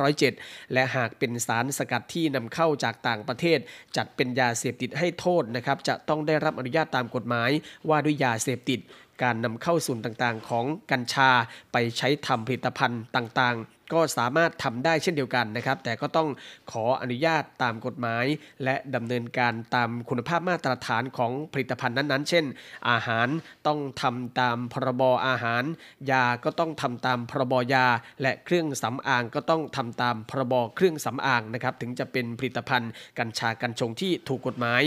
2507 และหากเป็นสารสกัดที่นำเข้าจากต่างประเทศ จัดเป็นยาเสพติดให้โทษนะครับจะต้องได้รับอนุญาตตามกฎหมายว่าด้วยยาเสพติด การนำเข้าส่วนต่างๆ ของกัญชาไปใช้ทำผลิตภัณฑ์ต่างๆ ก็สามารถทำได้เช่นเดียวกันนะครับ แต่ก็ต้องขออนุญาตตามกฎหมาย และดำเนินการตามคุณภาพมาตรฐานของผลิตภัณฑ์นั้นๆ เช่น อาหารต้องทำตามพรบอาหาร ยาก็ต้องทำตามพรบยา และเครื่องสำอางก็ต้องทำตามพรบเครื่องสำอางนะครับ ถึงจะเป็นผลิตภัณฑ์กัญชากัญชงที่ถูกกฎหมาย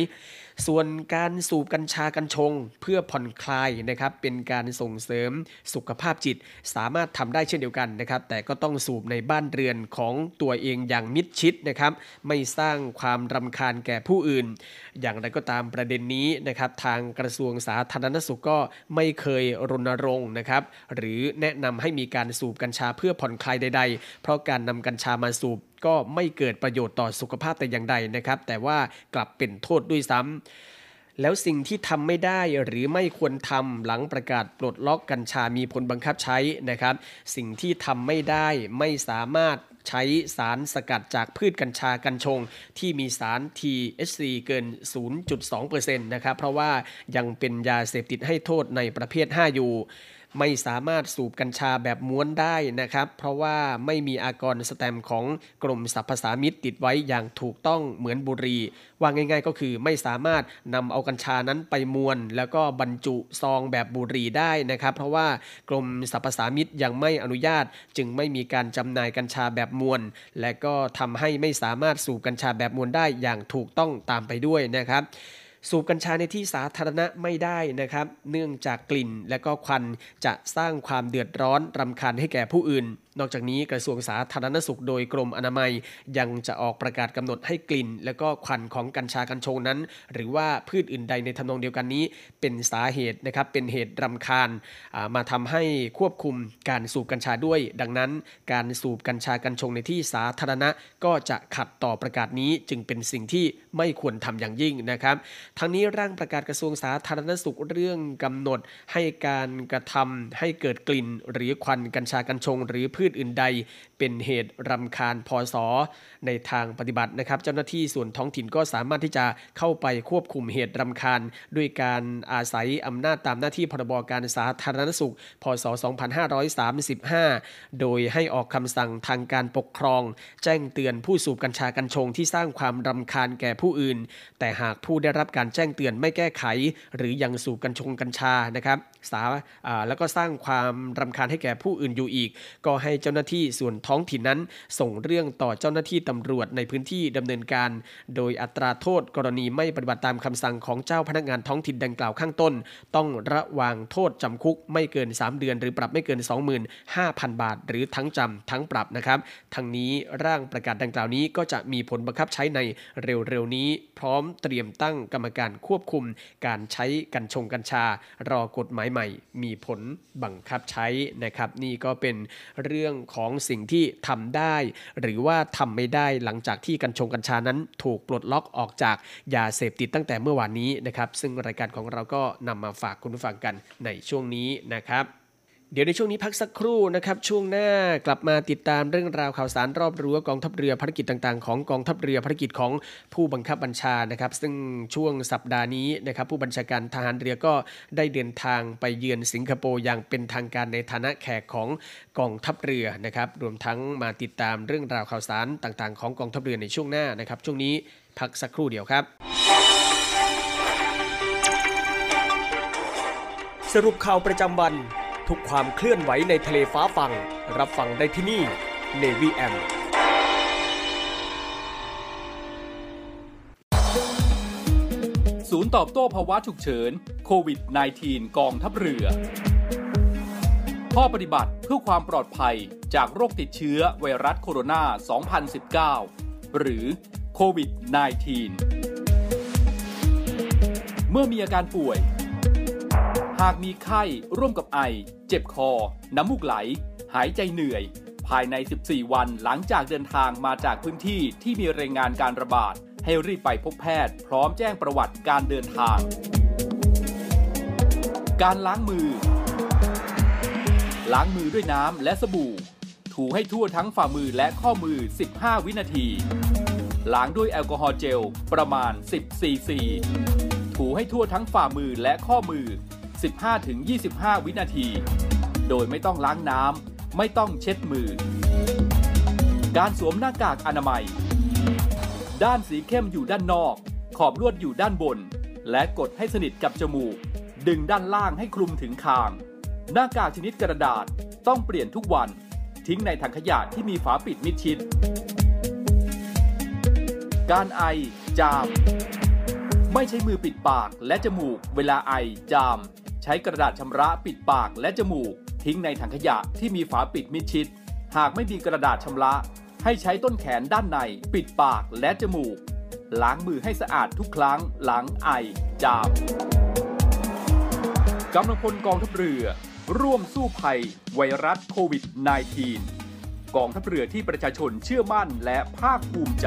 ส่วนการสูบกัญชากัญชง เพื่อผ่อนคลายนะครับเป็นการส่งเสริมสุขภาพจิต สามารถทำได้เช่นเดียวกันนะครับ แต่ก็ต้องสูบในบ้านเรือนของตัวเองอย่างมิดชิดนะครับไม่สร้างความรำคาญแก่ผู้อื่น อย่างไรก็ตามประเด็นนี้นะครับทางกระทรวงสาธารณสุขก็ไม่เคยรณรงค์นะครับหรือแนะนำให้มีการสูบกัญชาเพื่อผ่อนคลายใด ๆ เพราะการนำกัญชามาสูบ ก็ไม่เกิดประโยชน์ต่อสุขภาพแต่อย่างใดนะครับ แต่ว่ากลับเป็นโทษด้วยซ้ำแล้วสิ่งที่ทำไม่ได้หรือไม่ควรทำหลังประกาศปลดล็อกกัญชามีผลบังคับใช้นะครับ สิ่งที่ทำไม่ได้ไม่สามารถใช้สารสกัดจากพืชกัญชากัญชง ที่มีสาร THC เกิน 0.2%นะครับ เพราะว่ายังเป็นยาเสพติดให้โทษในประเภท 5 อยู่ ไม่สามารถสูบกัญชาแบบม้วนได้นะครับ เพราะว่าไม่มีอากรสแตมของกรมสรรพสามิตติดไว้อย่างถูกต้องเหมือนบุหรี่ว่าง่ายๆก็คือไม่สามารถนำเอากัญชานั้นไปมวน แล้วก็บรรจุซองแบบบุหรี่ได้นะครับ เพราะว่ากรมสรรพสามิตยังไม่อนุญาต จึงไม่มีการจำหน่ายกัญชาแบบมวน และก็ทำให้ไม่สามารถสูบกัญชาแบบมวนได้อย่างถูกต้องตามไปด้วยนะครับ สูบกัญชาในที่สาธารณะไม่ได้นะครับ เนื่องจากกลิ่นและก็ควันจะสร้างความเดือดร้อนรำคาญให้แก่ผู้อื่น นอกจากนี้กระทรวงสาธารณสุขโดยกรมอนามัย ยังจะออกประกาศกำหนดให้กลิ่น และก็ควันของกัญชากัญชงนั้น หรือว่าพืชอื่นใดในทำนองเดียวกันนี้ เป็นสาเหตุนะครับเป็นเหตุรำคาญมาทำให้ควบคุมการสูบกัญชาด้วย ดังนั้น การสูบกัญชากัญชงในที่สาธารณะก็จะขัดต่อประกาศนี้จึงเป็นสิ่งที่ไม่ควรทำอย่างยิ่งนะครับ ทั้งนี้ร่างประกาศกระทรวงสาธารณสุขเรื่องกำหนดให้การกระทำให้เกิดกลิ่น หรือควันกัญชากัญชง หรือพืืชอื่นใด เป็นเหตุรำคาญพอสอในทางปฏิบัตินะครับ เจ้าหน้าที่ส่วนท้องถิ่นก็สามารถที่จะเข้าไปควบคุมเหตุรำคาญ ด้วยการอาศัยอำนาจตามหน้าที่พรบการสาธารณสุข พศ 2535 โดยให้ออกคำสั่งทางการปกครอง แจ้งเตือนผู้สูบกัญชากัญชงที่สร้างความรำคาญแก่ผู้อื่น แต่หากผู้ได้รับการแจ้งเตือนไม่แก้ไข หรือยังสูบกัญชงกัญชานะครับสาแล้วก็สร้างความรำคาญให้แก่ผู้อื่นอยู่อีก ก็ให้เจ้าหน้าที่ส่วนท้องถิ่นนั้น ส่งเรื่องต่อเจ้าหน้าที่ตำรวจในพื้นที่ดำเนินการ โดยอัตราโทษกรณีไม่ปฏิบัติตามคำสั่งของเจ้าพนักงานท้องถิ่นดังกล่าวข้างต้น ต้องระวางโทษจำคุกไม่เกิน 3 เดือน หรือปรับไม่เกิน 25,000 บาท หรือทั้งจำทั้งปรับนะครับ ทั้งนี้ร่างประกาศดังกล่าวนี้ก็จะมีผลบังคับใช้ในเร็วๆนี้ พร้อมเตรียมตั้งกรรมการควบคุม การใช้กัญชงกัญชา รอกฎหมายใหม่ มีผลบังคับใช้นะครับ นี่ก็เป็นเรื่องื่องของสิ่งที่ทำได้ หรือว่าทำไม่ได้หลังจากที่กัญชงกัญชานั้น ถูกปลดล็อกออกจากยาเสพติดตั้งแต่เมื่อวานนี้นะครับ ซึ่งรายการของเราก็นำมาฝากคุณผู้ฟังกันในช่วงนี้นะครับ เดี๋ยวในช่วงนี้พักสักครู่นะครับ ช่วงหน้ากลับมาติดตามเรื่องราวข่าวสารรอบรั้วกองทัพเรือภารกิจต่างๆ ของกองทัพเรือภารกิจของผู้บังคับบัญชานะครับ ซึ่งช่วงสัปดาห์นี้นะครับ ผู้บัญชาการทหารเรือก็ได้เดินทางไปเยือนสิงคโปร์อย่างเป็นทางการในฐานะแขกของกองทัพเรือนะครับ รวมทั้งมาติดตามเรื่องราวข่าวสารต่างๆ ของกองทัพเรือในช่วงหน้านะครับ ช่วงนี้พักสักครู่เดียวครับ สรุปข่าวประจำวัน ทุกความเคลื่อนไหวในทะเลฟ้าฟัง รับฟังได้ที่นี่ Navy M ศูนย์ตอบโต้ภาวะฉุกเฉินโควิด -19 กองทัพเรือ ข้อปฏิบัติเพื่อความปลอดภัยจากโรคติดเชื้อไวรัสโคโรนา 2019 หรือโควิด -19 เมื่อมีอาการป่วยากมีไข้ร่วมกับไอ เจ็บคอ น้ำมูกไหล หายใจเหนื่อย ภายใน 14 วันหลังจากเดินทางมาจากพื้นที่ที่มีรายงานการระบาด ให้รีบไปพบแพทย์ พร้อมแจ้งประวัติการเดินทาง การล้างมือ ล้างมือด้วยน้ำและสบู่ ถูให้ทั่วทั้งฝ่ามือและข้อมือ 15 วินาที ล้างด้วยแอลกอฮอล์เจลประมาณ 10 ซีซีถูให้ทั่วทั้งฝ่ามือและข้อมือ 15-25 วินาที โดยไม่ต้องล้างน้ำ ไม่ต้องเช็ดมือ การสวมหน้ากากอนามัย ด้านสีเข้มอยู่ด้านนอก ขอบลวดอยู่ด้านบน และกดให้สนิทกับจมูก ดึงด้านล่างให้คลุมถึงคาง หน้ากากชนิดกระดาษต้องเปลี่ยนทุกวัน ทิ้งในถังขยะที่มีฝาปิดมิดชิด การไอ จาม ไม่ใช้มือปิดปากและจมูกเวลาไอ จาม ใช้กระดาษชำระปิดปากและจมูก ทิ้งในถังขยะที่มีฝาปิดมิดชิด หากไม่มีกระดาษชำระ ให้ใช้ต้นแขนด้านใน ปิดปากและจมูก ล้างมือให้สะอาดทุกครั้งหลังไอ จามกำลังพลกองทัพเรือ ร่วมสู้ภัย ไวรัสโควิด -19 กองทัพเรือที่ประชาชนเชื่อมั่นและภาคภูมิใจ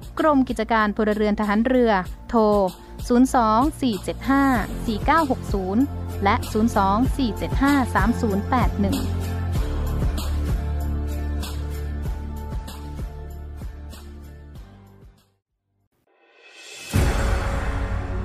กรมกิจการพลเรือนทหารเรือ โทร 024754960 และ 024753081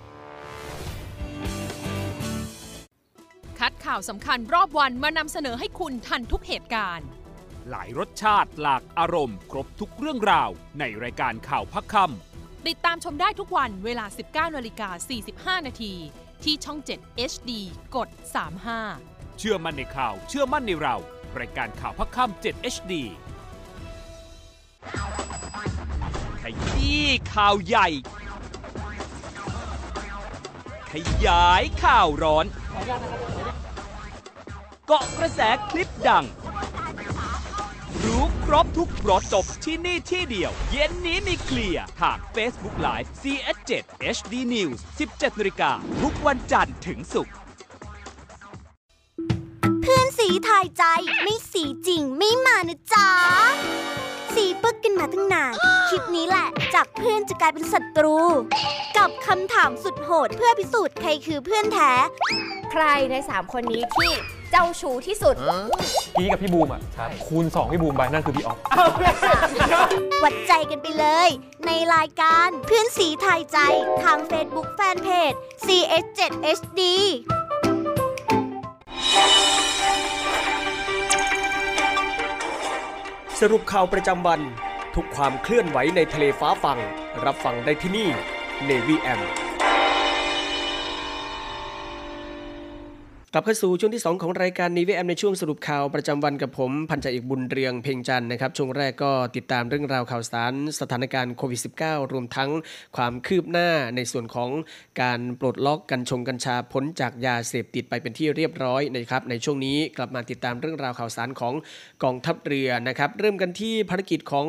ข่าวสำคัญรอบวันมานำเสนอให้คุณทันทุกเหตุการณ์ หลายรสชาติหลากอารมณ์ ครบทุกเรื่องราว ในรายการข่าวพักคติดตามชมได้ทุกวันเวลา 19นาฬิกา45 นาที ที่ช่อง 7 HD กด 35ำเชื่อมั่นในข่าว เชื่อมั่นในเรา รายการข่าวพักคำ7 HD ขยี้ข่าวใหญ่ ขยายข่าวร้อน เกาะกระแสคลิปดัง รู้ครบทุกรสจบที่นี่ที่เดียว เย็นนี้มีเคลียร์ทาง Facebook Live CS7 HD News 17นาฬิกาทุกวันจันทร์ถึงศุกร์เพื่อนสีสีทายใจไม่สีจริงไม่มานะจ๊ะสีปึกกันมาตั้งนาน คลิปนี้แหละ จากเพื่อนจะกลายเป็นศัตรู กับคำถามสุดโหดเพื่อพิสูจน์ใครคือเพื่อนแท้ ใครใน 3 คนนี้ที่ เจ้าชู้ที่สุดกี้กับพี่บูมอะคูณ 2 พี่บูมไปนั่นคือพี่ออฟวัดใจกันไปเลย ในรายการเพื่อนสีทายใจทาง Facebook Fanpage CS7HD สรุปข่าวประจำวัน ทุกความเคลื่อนไหวในทะเลฟ้าฟัง รับฟังได้ที่นี่ Navy M กลับเข้าสู่ช่วงที่ 2 ของรายการนีวีแอมในช่วงสรุปข่าวประจำวันกับผมพันจ่าเอกบุญเรืองเพ่งจันนะครับช่วงแรกก็ติดตามเรื่องราวข่าวสารสถานการณ์โควิด -19 รวมทั้งความคืบหน้าในส่วนของการปลดล็อกกัญชงกัญชาพ้นจากยาเสพติดไปเป็นที่เรียบร้อยนะครับในช่วงนี้กลับมาติดตามเรื่องราวข่าวสารของกองทัพเรือนะครับเริ่มกันที่ภารกิจของ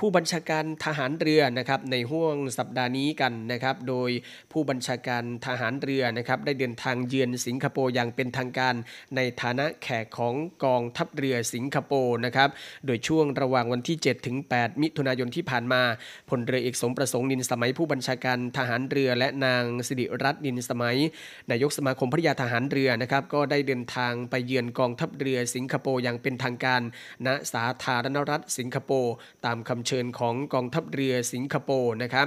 ผู้บัญชาการทหารเรือนะครับในห่วงสัปดาห์นี้กันนะครับโดยผู้บัญชาการทหารเรือนะครับได้เดินทางเยือนสิงคโปร์อย่างเป็นทางการ ในฐานะแขกของกองทัพเรือสิงคโปร์นะครับโดยช่วงระหว่างวันที่ 7 ถึง 8 มิถุนายนที่ผ่านมาพลเรือเอกสมประสงค์นินสมัยผู้บัญชาการทหารเรือและนางสิริรัตน์นินสมัย นายกสมาคมภริยาทหารเรือนะครับก็ได้เดินทางไปเยือนกองทัพเรือสิงคโปร์อย่างเป็นทางการณสาธารณรัฐสิงคโปร์ตามคำเชิญของกองทัพเรือสิงคโปร์นะครับ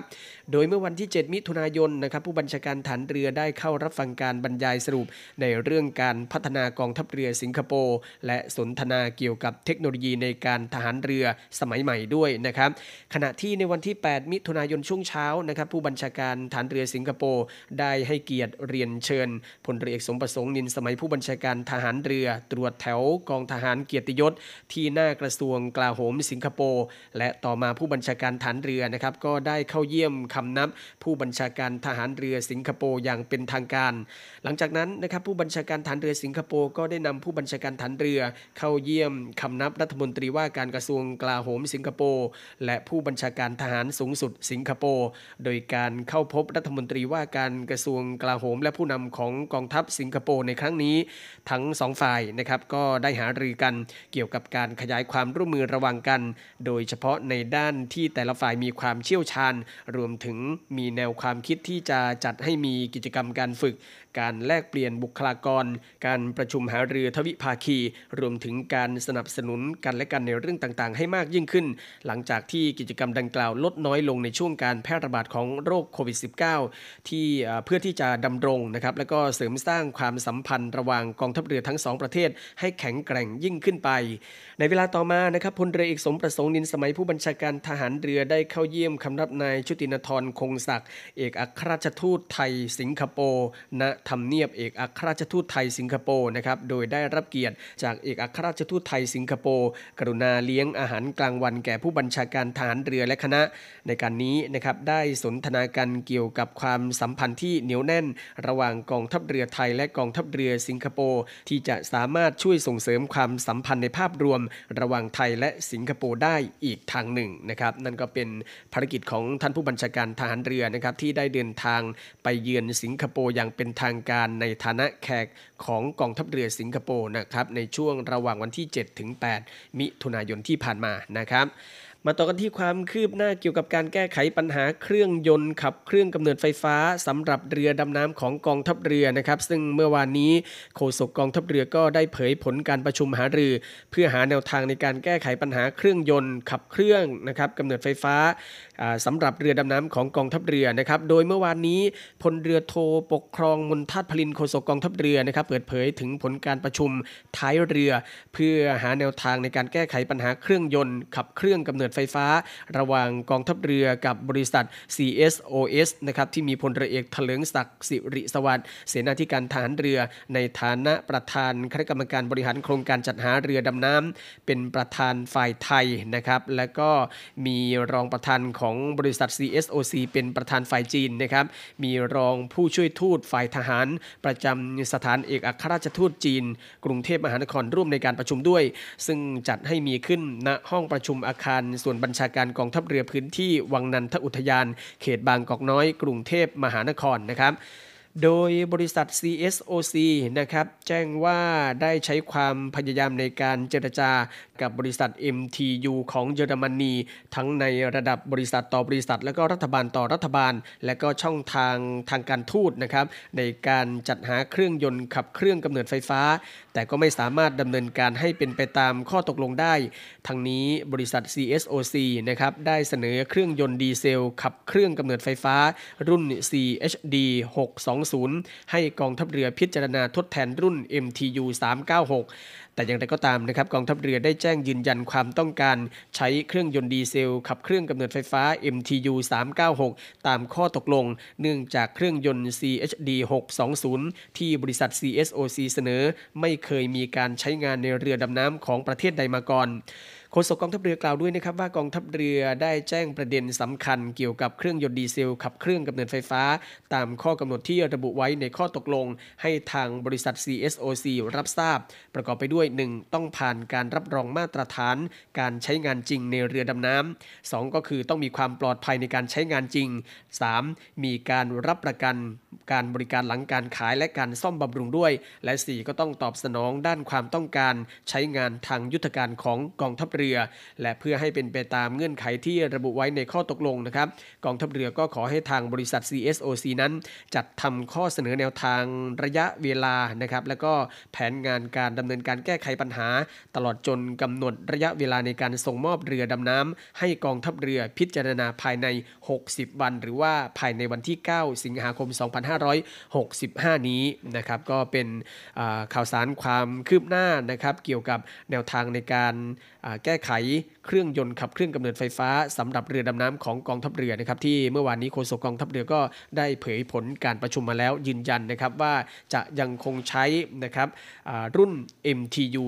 โดยเมื่อวันที่ 7 มิถุนายนนะครับผู้บัญชาการฐานเรือได้เข้ารับฟังการบรรยายสรุปในเรื่องการพัฒนากองทัพเรือสิงคโปร์และสนทนาเกี่ยวกับเทคโนโลยีในการทหารเรือสมัยใหม่ด้วยนะครับขณะที่ในวันที่ 8 มิถุนายนช่วงเช้านะครับผู้บัญชาการฐานเรือสิงคโปร์ได้ให้เกียรติเรียนเชิญพลเรือเอกสมประสงค์นินสมัยผู้บัญชาการทหารเรือ ตรวจแถวกองทหารเกียรติยศ ที่หน้ากระทรวงกลาโหมสิงคโปร์และต่อมาผู้บัญชาการฐานเรือนะครับก็ได้เข้าเยี่ยมคำนับผู้บัญชาการทหารเรือสิงคโปร์อย่างเป็นทางการ หลังจากนั้นนะครับผู้บัญชาการฐานเรือสิงคโปร์ก็ได้นำผู้บัญชาการฐานเรือ เข้าเยี่ยมคำนับรัฐมนตรีว่าการกระทรวงกลาโหมสิงคโปร์และผู้บัญชาการทหารสูงสุดสิงคโปร์โดยการเข้าพบรัฐมนตรีว่าการกระทรวงกลาโหม และผู้นำของกองทัพสิงคโปร์ในครั้งนี้ ทั้งสองฝ่ายนะครับก็ได้หารือกันเกี่ยวกับการขยายความร่วมมือระหว่างกัน โดยเฉพาะในด้านที่แต่ละฝ่ายมีความเชี่ยวชาญ รวมถึงมีแนวความคิดที่จะจัดให้มีกิจกรรมการฝึกการแลกเปลี่ยนบุคลากร การประชุมหารือทวิภาคี รวมถึงการสนับสนุนกันและกันในเรื่องต่างๆ ให้มากยิ่งขึ้น หลังจากที่กิจกรรมดังกล่าวลดน้อยลงในช่วงการแพร่ระบาดของโรคโควิด -19 ที่เพื่อที่จะดำรงนะครับและก็เสริมสร้างความสัมพันธ์ระหว่างกองทัพเรือทั้งสองประเทศ ให้แข็งแกร่งยิ่งขึ้นไป ในเวลาต่อมานะครับพลเรือเอกสมประสงค์นินสมัยผู้บัญชาการทหารเรือได้เข้าเยี่ยมคำรับนายชุตินทรคงศักดิ์เอกอัครราชทูตไทยสิงคโปร์ณทำเนียบเอกอัครราชทูตไทยสิงคโปร์นะครับ โดยได้รับเกียรติจากเอกอัครราชทูตไทยสิงคโปร์กรุณาเลี้ยงอาหารกลางวันแก่ผู้บัญชาการทหารเรือและคณะ ในการนี้นะครับได้สนทนากันเกี่ยวกับความสัมพันธ์ที่เหนียวแน่น ระหว่างกองทัพเรือไทยและกองทัพเรือสิงคโปร์ที่จะสามารถช่วยส่งเสริมความสัมพันธ์ในภาพรวม ระหว่างไทยและสิงคโปร์ได้อีกทางหนึ่งนะครับ นั่นก็เป็นภารกิจของท่านผู้บัญชาการทหารเรือนะครับที่ได้เดินทางไปเยือนสิงคโปร์อย่างเป็นทางการในฐานะแขกของกองทัพเรือสิงคโปร์นะครับในช่วงระหว่างวันที่ 7 ถึง 8 มิถุนายนที่ผ่านมานะครับมาต่อกันที่ความคืบหน้าเกี่ยวกับการแก้ไขปัญหาเครื่องยนต์ขับเครื่องกำเนิดไฟฟ้าสำหรับเรือดำน้ำของกองทัพเรือนะครับ ซึ่งเมื่อวานนี้โฆษกกองทัพเรือก็ได้เผยผลการประชุมหารือ เพื่อหาแนวทางในการแก้ไขปัญหาเครื่องยนต์ขับเครื่องนะครับกำเนิดไฟฟ้า สำหรับเรือดำน้ำของกองทัพเรือนะครับโดยเมื่อวานนี้พลเรือโทปกครองมนทัตพลินโฆษกกองทัพเรือนะครับเปิดเผยถึงผลการประชุมท้ายเรือ เพื่อหาแนวทางในการแก้ไขปัญหาเครื่องยนต์ ขับเครื่องกำเนิดไฟฟ้า ระหว่างกองทัพเรือกับบริษัท CSOS นะครับที่มีพลเรือเอกเถลิงศักดิ์สิริสวัสดิ์เสนาธิการทหารเรือในฐานะประธานคณะกรรมการบริหารโครงการจัดหาเรือดำน้ำเป็นประธานฝ่ายไทยนะครับและก็มีรองประธานของบริษัท CSOC เป็นประธานฝ่ายจีนนะครับ มีรองผู้ช่วยทูตฝ่ายทหาร ประจำสถานเอกอัครราชทูตจีน กรุงเทพมหานครร่วมในการประชุมด้วย ซึ่งจัดให้มีขึ้นณห้องประชุมอาคารส่วนบัญชาการกองทัพเรือพื้นที่วังนันทอุทยาน เขตบางกอกน้อย กรุงเทพมหานครนะครับ โดยบริษัท CSOC นะครับแจ้งว่าได้ใช้ความพยายามในการเจรจากับบริษัท MTU ของเยอรมนี ทั้งในระดับบริษัทต่อบริษัท และก็รัฐบาลต่อรัฐบาล และก็ช่องทางทางการทูตนะครับในการจัดหาเครื่องยนต์ขับเครื่องกำเนิดไฟฟ้า แต่ก็ไม่สามารถดำเนินการให้เป็นไปตามข้อตกลงได้ ทั้งนี้บริษัท CSOC นะครับได้เสนอเครื่องยนต์ดีเซล ขับเครื่องกำเนิดไฟฟ้า รุ่น CHD 620 ให้กองทัพเรือพิจารณาทดแทนรุ่น MTU 396 แต่อย่างไรก็ตามนะครับกองทัพเรือได้แจ้งยืนยันความต้องการ ใช้เครื่องยนต์ดีเซล ขับเครื่องกำเนิดไฟฟ้า MTU 396 ตามข้อตกลง เนื่องจากเครื่องยนต์ CHD 620 ที่บริษัท CSOC เสนอ ไม่เคยมีการใช้งานในเรือดำน้ำของประเทศใดมาก่อน โฆษกกองทัพเรือกล่าวด้วยนะครับว่ากองทัพเรือได้แจ้งประเด็นสำคัญเกี่ยวกับเครื่องยนต์ดีเซลขับเครื่องกำเนิดไฟฟ้า ตามข้อกำหนดที่ระบุไว้ในข้อตกลง ให้ทางบริษัท CSOC รับทราบ ประกอบไปด้วย 1. ต้องผ่านการรับรองมาตรฐาน การใช้งานจริงในเรือดำน้ำ 2. ก็คือต้องมีความปลอดภัยในการใช้งานจริง 3. มีการรับประกันการบริการหลังการขายและการซ่อมบำรุงด้วย และ 4 ก็ต้องตอบสนองด้านความต้องการใช้งานทางยุทธการของกองทัพเรือและเพื่อให้เป็นไปตามเงื่อนไขที่ระบุไว้ในข้อตกลงนะครับ กองทัพเรือก็ขอให้ทางบริษัท CSOC นั้น จัดทำข้อเสนอแนวทางระยะเวลานะครับ แล้วก็แผนงานการดำเนินการแก้ไขปัญหา ตลอดจนกำหนดระยะเวลาในการส่งมอบเรือดำน้ำให้กองทัพเรือพิจารณาภายใน 60 วัน หรือว่าภายในวันที่ 9 สิงหาคม 2565 นี้นะครับก็เป็นข่าวสารความคืบหน้านะครับเกี่ยวกับแนวทางในการแก้ก้ไขเครื่องยนต์ขับเครื่องกำเนิดไฟฟ้าสำหรับเรือดำน้ำของกองทัพเรือนะครับที่เมื่อวานนี้โฆษกกองทัพเรือก็ได้เผยผลการประชุมมาแล้วยืนยันนะครับว่าจะยังคงใช้นะครับรุ่น MTU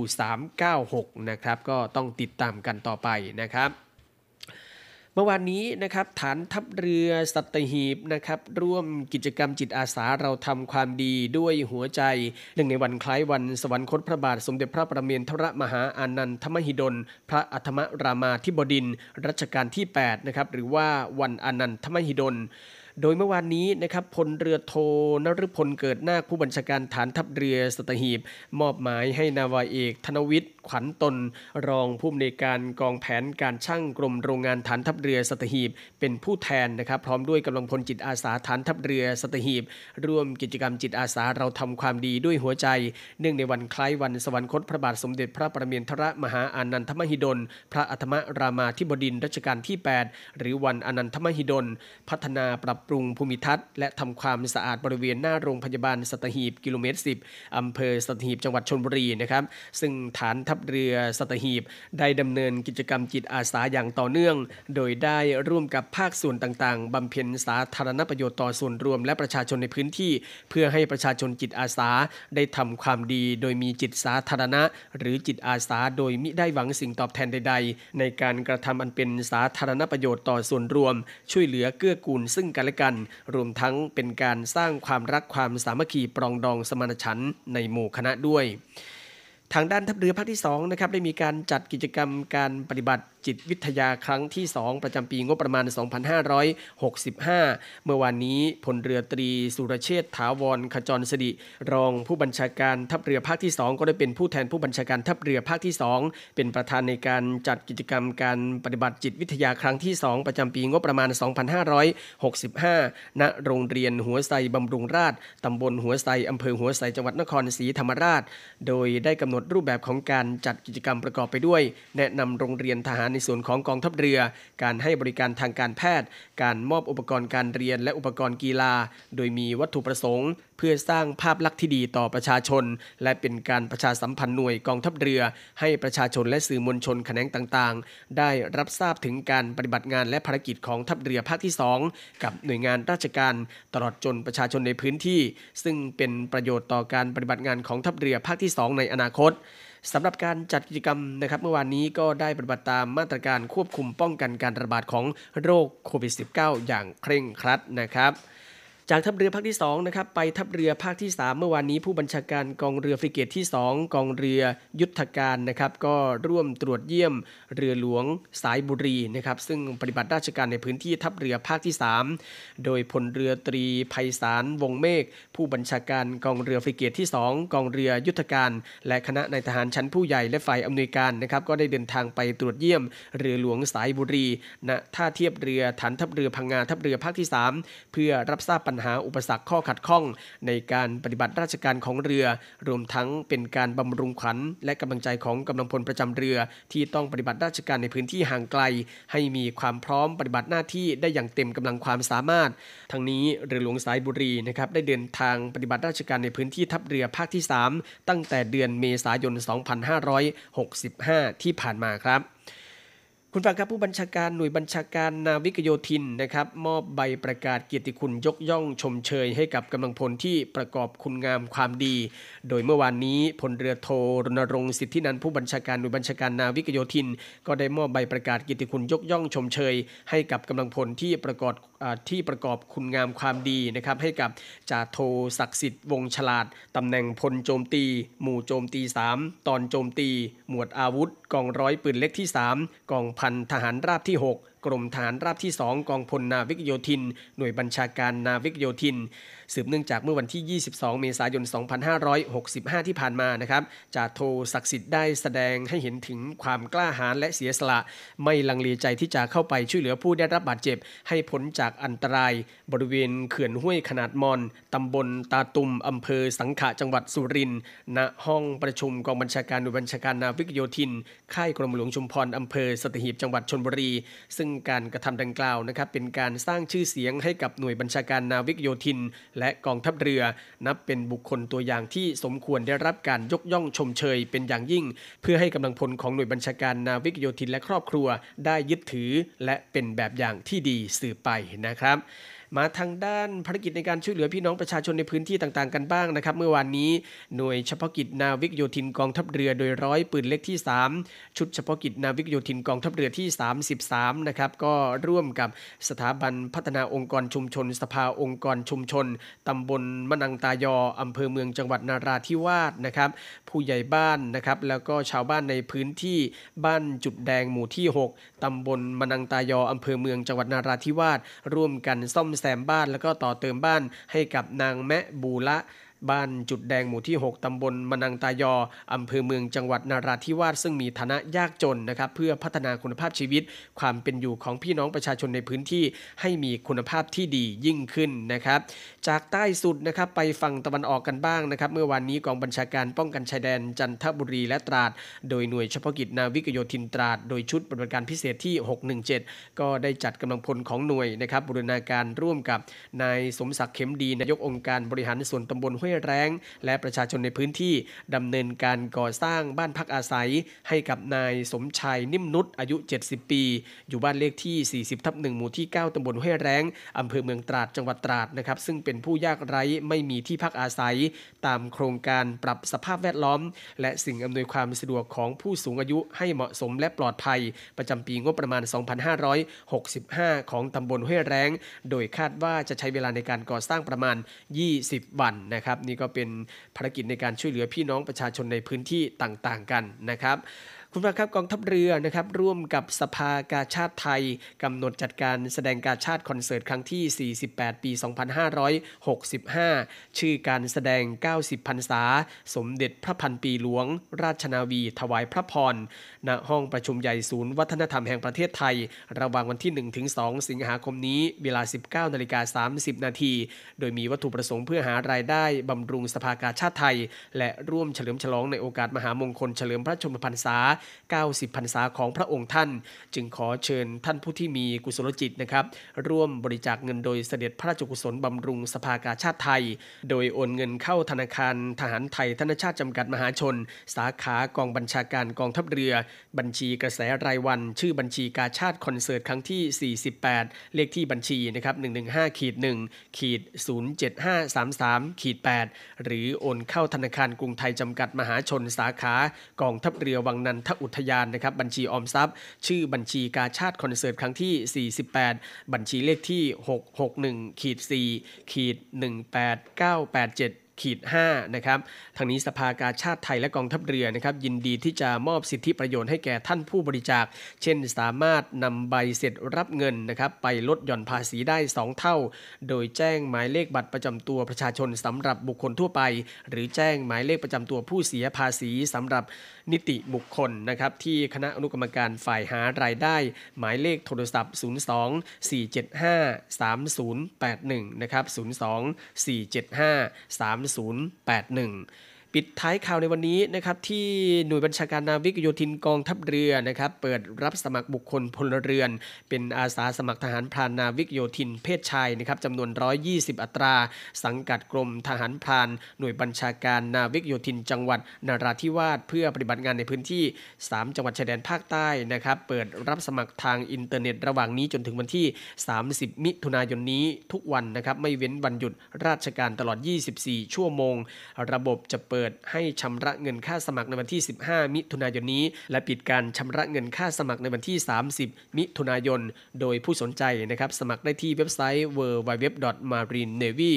396นะครับก็ต้องติดตามกันต่อไปนะครับ เมื่อวานนี้นะครับฐานทัพเรือสัตหีบนะครับร่วมกิจกรรมจิตอาสาเราทำความดีด้วยหัวใจหนึ่งในวันคล้ายวันสวรรคตพระบาทสมเด็จพระประเมนทรมหาอานันทมหิดล พระอัธมรามาธิบดินรัชกาลที่8นะครับหรือว่าวันอานันทมหิดลโดยเมื่อวานนี้นะครับพลเรือโทนฤพลเกิดนาคผู้บัญชาการฐานทัพเรือสตหีบ มอบหมายให้นาวาเอก ธนวิทย์ขวัญตน รองผู้อำนวยการกองแผนการช่างกรมโรงงานฐานทัพเรือสตหีบ เป็นผู้แทนนะครับ พร้อมด้วยกำลังพลจิตอาสาฐานทัพเรือสตหีบ ร่วมกิจกรรมจิตอาสาเราทำความดีด้วยหัวใจ เนื่องในวันคล้ายวันสวรรคตพระบาทสมเด็จพระประเมนทรมหาอานันทมหิดล พระอัธมรามาธิบดินรัชกาลที่ 8 หรือวันอนันทมหิดล พัฒนาปรับปรุงภูมิทัศน์ และทำความสะอาดบริเวณหน้าโรงพยาบาลสตหีบกิโลเมตร 10อำเภอสตหีบจังหวัดชนบุรีนะครับ ซึ่งฐานทัพเรือสตหีบ ได้ดำเนินกิจกรรมจิตอาสาอย่างต่อเนื่อง โดยได้ร่วมกับภาคส่วนต่างๆบำเพ็ญสาธารณประโยชน์ต่อส่วนรวมและประชาชนในพื้นที่ เพื่อให้ประชาชนจิตอาสาได้ทำความดี โดยมีจิตสาธารณะ หรือจิตอาสาโดยมิได้หวังสิ่งตอบแทนใด ๆ ในการกระทำอันเป็นสาธารณประโยชน์ต่อส่วนรวม ช่วยเหลือเกื้อกูลซึ่งกันและกัน รวมทั้งเป็นการสร้างความรักความสามัคคีปรองดองสมานฉันท์ในหมู่คณะด้วย ทางด้านทัพเรือภาคที่2นะครับได้มีการจัดกิจกรรมการปฏิบัติจิตวิทยาครั้งที่ 2 ประจำปีงบประมาณ 2565 เมื่อวานนี้พลเรือตรีสุรเชษฐาวรขจรสดิ รองผู้บัญชาการทัพเรือภาคที่ 2 ก็ได้เป็นผู้แทนผู้บัญชาการทัพเรือภาคที่ 2 เป็นประธานในการจัดกิจกรรมการปฏิบัติจิตวิทยาครั้งที่ 2 ประจำปีงบประมาณ 2565 ณ โรงเรียนหัวไซบำรุงราชตำบลหัวไซอำเภอหัวไซจังหวัดนครศรีธรรมราช โดยได้กำหนดรูปแบบของการจัดกิจกรรมประกอบไปด้วย แนะนำโรงเรียนทหารในส่วนของกองทัพเรือ การให้บริการทางการแพทย์ การมอบอุปกรณ์การเรียนและอุปกรณ์กีฬา โดยมีวัตถุประสงค์ เพื่อสร้างภาพลักษณ์ที่ดีต่อประชาชน และเป็นการประชาสัมพันธ์หน่วยกองทัพเรือ ให้ประชาชนและสื่อมวลชนแขนงต่างๆ ได้รับทราบถึงการปฏิบัติงานและภารกิจของทัพเรือภาคที่ 2 กับหน่วยงานราชการ ตลอดจนประชาชนในพื้นที่ ซึ่งเป็นประโยชน์ต่อการปฏิบัติงานของทัพเรือภาคที่ 2 ในอนาคต สำหรับการจัดกิจกรรมนะครับเมื่อวานนี้ก็ได้ปฏิบัติตามมาตรการควบคุมป้องกันการระบาดของโรคโควิด -19 อย่างเคร่งครัดนะครับ จากทัพเรือภาคที่2นะครับไปทัพเรือภาคที่ 3 เมื่อวานนี้ผู้บัญชาการกองเรือฟริเกตที่ 2 กองเรือยุทธการนะครับก็ร่วมตรวจเยี่ยมเรือหลวงสายบุรีนะครับซึ่งปฏิบัติราชการในพื้นที่ทัพเรือภาคที่ 3 โดยพลเรือตรีไพศาลวงเมฆผู้บัญชาการกองเรือฟริเกตที่ 2 กองเรือยุทธการ และคณะนายทหารชั้นผู้ใหญ่และฝ่ายอำนวยการนะครับก็ได้เดินทางไปตรวจเยี่ยมเรือหลวงสายบุรีณท่าเทียบเรือฐานทัพเรือพังงาทัพเรือภาคที่ 3 เพื่อรับทราบปัญหาหาอุปสรรคข้อขัดข้อง ในการปฏิบัติราชการของเรือ รวมทั้งเป็นการบำรุงขวัญและกำลังใจของกำลังพลประจำเรือ ที่ต้องปฏิบัติราชการในพื้นที่ห่างไกล ให้มีความพร้อมปฏิบัติหน้าที่ได้อย่างเต็มกำลังความสามารถ ทั้งนี้เรือหลวงสายบุรีนะครับได้เดินทางปฏิบัติราชการในพื้นที่ทัพเรือภาคที่ 3 ตั้งแต่เดือนเมษายน 2565 ที่ผ่านมาครับ คุณฟังครับผู้บัญชาการหน่วยบัญชาการนาวิกโยธินนะครับมอบใบประกาศเกียรติคุณยกย่องชมเชยให้กับกำลังพลที่ประกอบคุณงามความดี โดยเมื่อวานนี้พลเรือโทรณรงค์สิทธินันผู้บัญชาการหน่วยบัญชาการนาวิกโยธิน ก็ได้มอบใบประกาศเกียรติคุณยกย่องชมเชย ให้กับกำลังพลที่ประกอบ ที่ประกอบคุณงามความดีนะครับให้กับจ่าโทศักดิ์สิทธิ์วงฉลาดตำแหน่งพลโจมตี หมู่โจมตี 3 ตอนโจมตี หมวดอาวุธ กองร้อยปืนเล็กที่ 3 กองพันทหารราบที่ 6 กรมฐานราบที่ 2 กองพลนาวิกโยธิน หน่วยบัญชาการนาวิกโยธิน สืบเนื่องจากเมื่อวันที่ 22 เมษายน 2565 ที่ผ่านมานะครับจ่าโทศักดิ์สิทธิ์ได้แสดงให้เห็นถึงความกล้าหาญและเสียสละ ไม่ลังเลใจที่จะเข้าไปช่วยเหลือผู้ได้รับบาดเจ็บ ให้พ้นจากอันตราย บริเวณเขื่อนห้วยขนาดมอนตำบลตาตุมอำเภอสังขะจังหวัดสุรินทร์ณห้องประชุมกองบัญชาการหน่วยบัญชาการนาวิกโยธิน ค่ายกรมหลวงชุมพรอำเภอสตหีบจังหวัดชนบุรี ซึ่งการกระทำดังกล่าวนะครับเป็นการสร้างชื่อเสียงให้กับหน่วยบัญชาการนาวิกโยธินและกองทัพเรือ นับเป็นบุคคลตัวอย่างที่สมควรได้รับการยกย่องชมเชยเป็นอย่างยิ่ง เพื่อให้กำลังพลของหน่วยบัญชาการนาวิกโยธินและครอบครัว ได้ยึดถือและเป็นแบบอย่างที่ดีสืบไปนะครับ มาทางด้านภารกิจในการช่วยเหลือพี่น้องประชาชนในพื้นที่ต่างๆกันบ้างนะครับ เมื่อวานนี้หน่วยเฉพาะกิจนาวิกโยธินกองทัพเรือโดยร้อยปืนเล็กที่ 3 ชุดเฉพาะกิจนาวิกโยธินกองทัพเรือที่ 33 นะครับก็ร่วมกับสถาบันพัฒนาองค์กรชุมชน สภาองค์กรชุมชนตำบลมะนังตายออำเภอเมืองจังหวัดนาราธิวาสนะครับ ผู้ใหญ่บ้านนะครับ แล้วก็ชาวบ้านในพื้นที่บ้านจุดแดงหมู่ที่ 6ตำบลมะนังตายออำเภอเมืองจังหวัดนาราธิวาสร่วมกันซ่อมแซมบ้านแล้วก็ต่อเติมบ้านให้กับนางแมะบูละ บ้านจุดแดงหมู่ที่ 6ตำบลมนังตายออำเภอเมืองจังหวัดนาราธิวาสซึ่งมีฐานะยากจนนะครับเพื่อพัฒนาคุณภาพชีวิต ความเป็นอยู่ของพี่น้องประชาชนในพื้นที่ให้มีคุณภาพที่ดียิ่งขึ้นนะครับ จากใต้สุดนะครับไปฝั่งตะวันออกกันบ้างนะครับ เมื่อวานนี้กองบัญชาการป้องกันชายแดนจันทบุรีและตราด โดยหน่วยเฉพาะกิจนาวิกโยธินตราด โดยชุดปฏิบัติการพิเศษที่ 617 ก็ได้จัดกำลังพลของหน่วยนะครับบูรณาการร่วมกับนายสมศักดิ์เข็มดีนายกองค์การบริหารส่วนตำบลห้วยแรงและประชาชนในพื้นที่ดำเนินการก่อสร้างบ้านพักอาศัย ให้กับนายสมชายนิ่มนุษอายุ 70 ปี อยู่บ้านเลขที่ 40 ทับ1หมู่ที่ 9ตำบลห้วยแรงอำเภอเมืองตราดจังหวัดตราดนะครับซึ่งเป็นผู้ยากไร้ไม่มีที่พักอาศัย ตามโครงการปรับสภาพแวดล้อม และสิ่งอำนวยความสะดวกของผู้สูงอายุให้เหมาะสมและปลอดภัย ประจำปีงบประมาณ 2565 ของตำบลห้วยแรง โดยคาดว่าจะใช้เวลาในการก่อสร้างประมาณ 20 วันนะครับนี่ก็เป็นภารกิจในการช่วยเหลือพี่น้องประชาชนในพื้นที่ต่างๆกันนะครับ คุณผู้ชมครับกองทัพเรือนะครับร่วมกับสภากาชาติไทยกำหนดจัดการแสดงกาชาติคอนเสิร์ตครั้งที่ 48 ปี 2565 ชื่อการแสดง 90พรรษา สมเด็จพระพันปีหลวง ราชนาวี ถวายพระพร ณ ห้องประชุมใหญ่ศูนย์วัฒนธรรมแห่งประเทศไทย ระหว่างวันที่ 1-2 สิงหาคมนี้ เวลา 19นาฬิกา30 นาที โดยมีวัตถุประสงค์เพื่อหารายได้บำรุงสภากาชาติไทย และร่วมเฉลิมฉลองในโอกาสมหามงคลเฉลิมพระชนมพรรษา90พรรษาของพระองค์ท่าน จึงขอเชิญท่านผู้ที่มีกุศลจิตนะครับ ร่วมบริจาคเงินโดยเสด็จพระราชกุศลบำรุงสภากาชาติไทย โดยโอนเงินเข้าธนาคารทหารไทยธนชาติจำกัดมหาชน สาขากองบัญชาการกองทัพเรือ บัญชีกระแสรายวัน ชื่อบัญชีกาชาติคอนเสิร์ตครั้งที่ 48 เลขที่บัญชีนะครับ115ขีด1ขีด07533ขีด8หรือโอนเข้าธนาคารกรุงไทยจำกัดมหาชน สาขากองทัพเรือวังนันทอุทยานนะครับบัญชีออมทรัพย์ ชื่อบัญชีกาชาติคอนเสิร์ตครั้งที่ 48 บัญชีเลขที่ 661ขีด4ขีด18987 ขีด5นะครับทางนี้สภากาชาติไทยและกองทัพเรือนะครับยินดีที่จะมอบสิทธิประโยชน์ให้แก่ท่านผู้บริจาค เช่นสามารถนำใบเสร็จรับเงินนะครับไปลดหย่อนภาษีได้ 2 เท่า โดยแจ้งหมายเลขบัตรประจำตัวประชาชนสำหรับบุคคลทั่วไป หรือแจ้งหมายเลขประจำตัวผู้เสียภาษีสำหรับนิติบุคคลนะครับที่คณะอนุกรรมการฝ่ายหารายได้ หมายเลขโทรศัพท์ 02 475 3081 นะครับ 02 475 3 3081 ปิดท้ายข่าวในวันนี้นะครับที่หน่วยบัญชาการนาวิกโยธินกองทัพเรือนะครับเปิดรับสมัครบุคคลพลเรือน เป็นอาสาสมัครทหารพรานนาวิกโยธินเพศชายนะครับจำนวน 120 อัตรา สังกัดกรมทหารพราน หน่วยบัญชาการนาวิกโยธินจังหวัดนราธิวาสเพื่อปฏิบัติงานในพื้นที่ 3 จังหวัดชายแดนภาคใต้นะครับเปิดรับสมัครทางอินเทอร์เน็ตระหว่างนี้จนถึงวันที่ 30 มิถุนายนนี้ทุกวันนะครับไม่เว้นวันหยุดราชการตลอด 24 ชั่วโมง ระบบจะเปิดให้ชำระเงินค่าสมัครในวันที่ 15 มิถุนายนนี้ และปิดการชำระเงินค่าสมัครในวันที่ 30 มิถุนายน โดยผู้สนใจนะครับสมัครได้ที่เว็บไซต์ www.marinenavy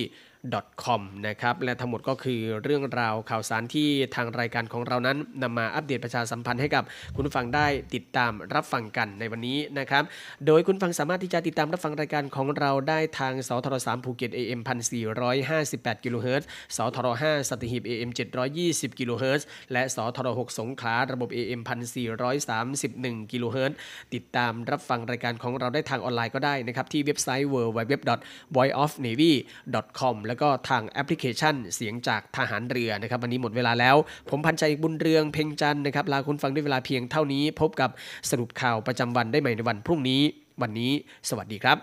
com นะครับและทั้งหมดก็คือเรื่องราวข่าวสารที่ทางรายการของเรานั้นนำมาอัปเดตประชาสัมพันธ์ให้กับคุณผู้ฟังได้ติดตามรับฟังกันในวันนี้นะครับ โดยคุณฟังสามารถที่จะติดตามรับฟังรายการของเราได้ทางสทร3ภูเก็ต AM 1458กิโลเฮิรตซ์สทร5สัตหีบ AM 720กิโลเฮิรตซ์และสทร6สงขลาระบบ AM 1431กิโลเฮิรตซ์ติดตามรับฟังรายการของเราได้ทางออนไลน์ก็ได้นะครับที่เว็บไซต์ www.voiceofnavy.com แล้วก็ทางแอปพลิเคชันเสียงจากทหารเรือนะครับวันนี้หมดเวลาแล้ว ผมพันใจบุญเรืองเพ่งจันนะครับลาคุณฟังด้วยเวลาเพียงเท่านี้ พบกับสรุปข่าวประจำวันได้ใหม่ในวันพรุ่งนี้ วันนี้ สวัสดีครับ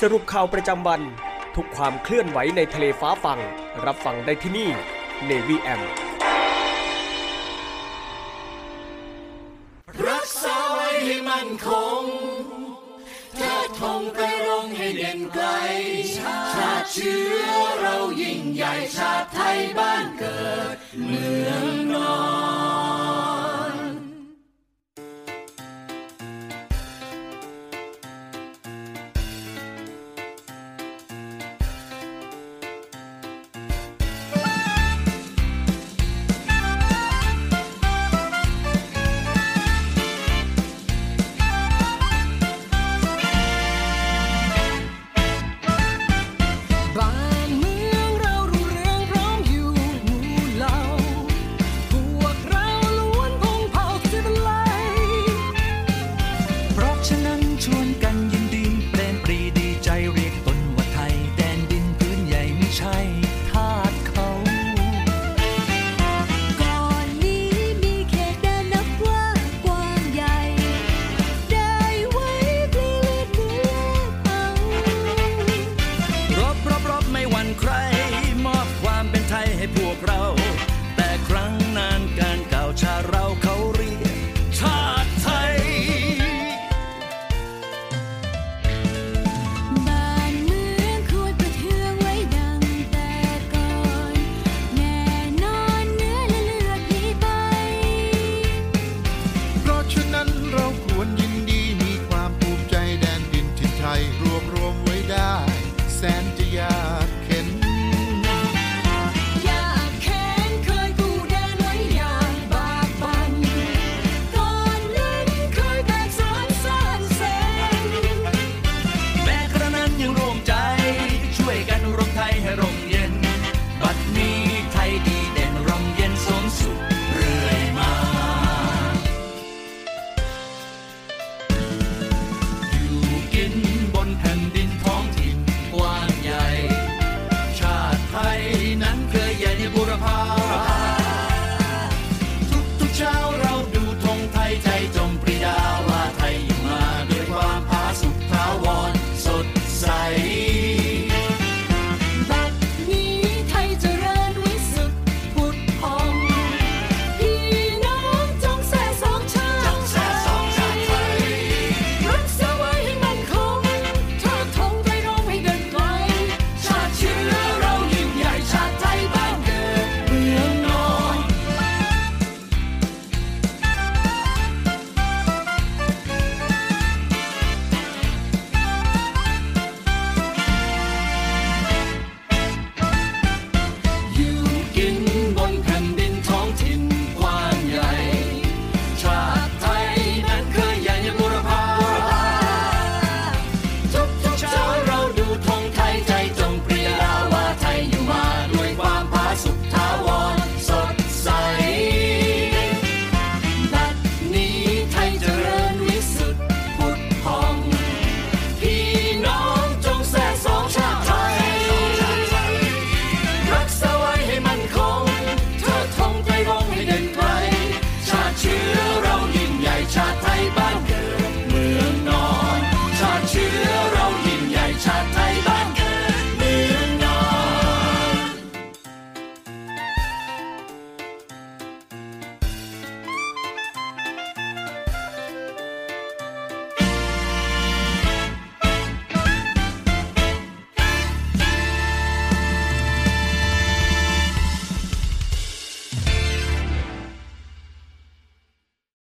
สรุปข่าวประจำวัน ทุกความเคลื่อนไหวในทะเลฟ้าฟัง รับฟังได้ที่นี่ Navy M ชื้อเรายิ่งใหญ่ชาติไทยบ้านเกิดเมืองนอน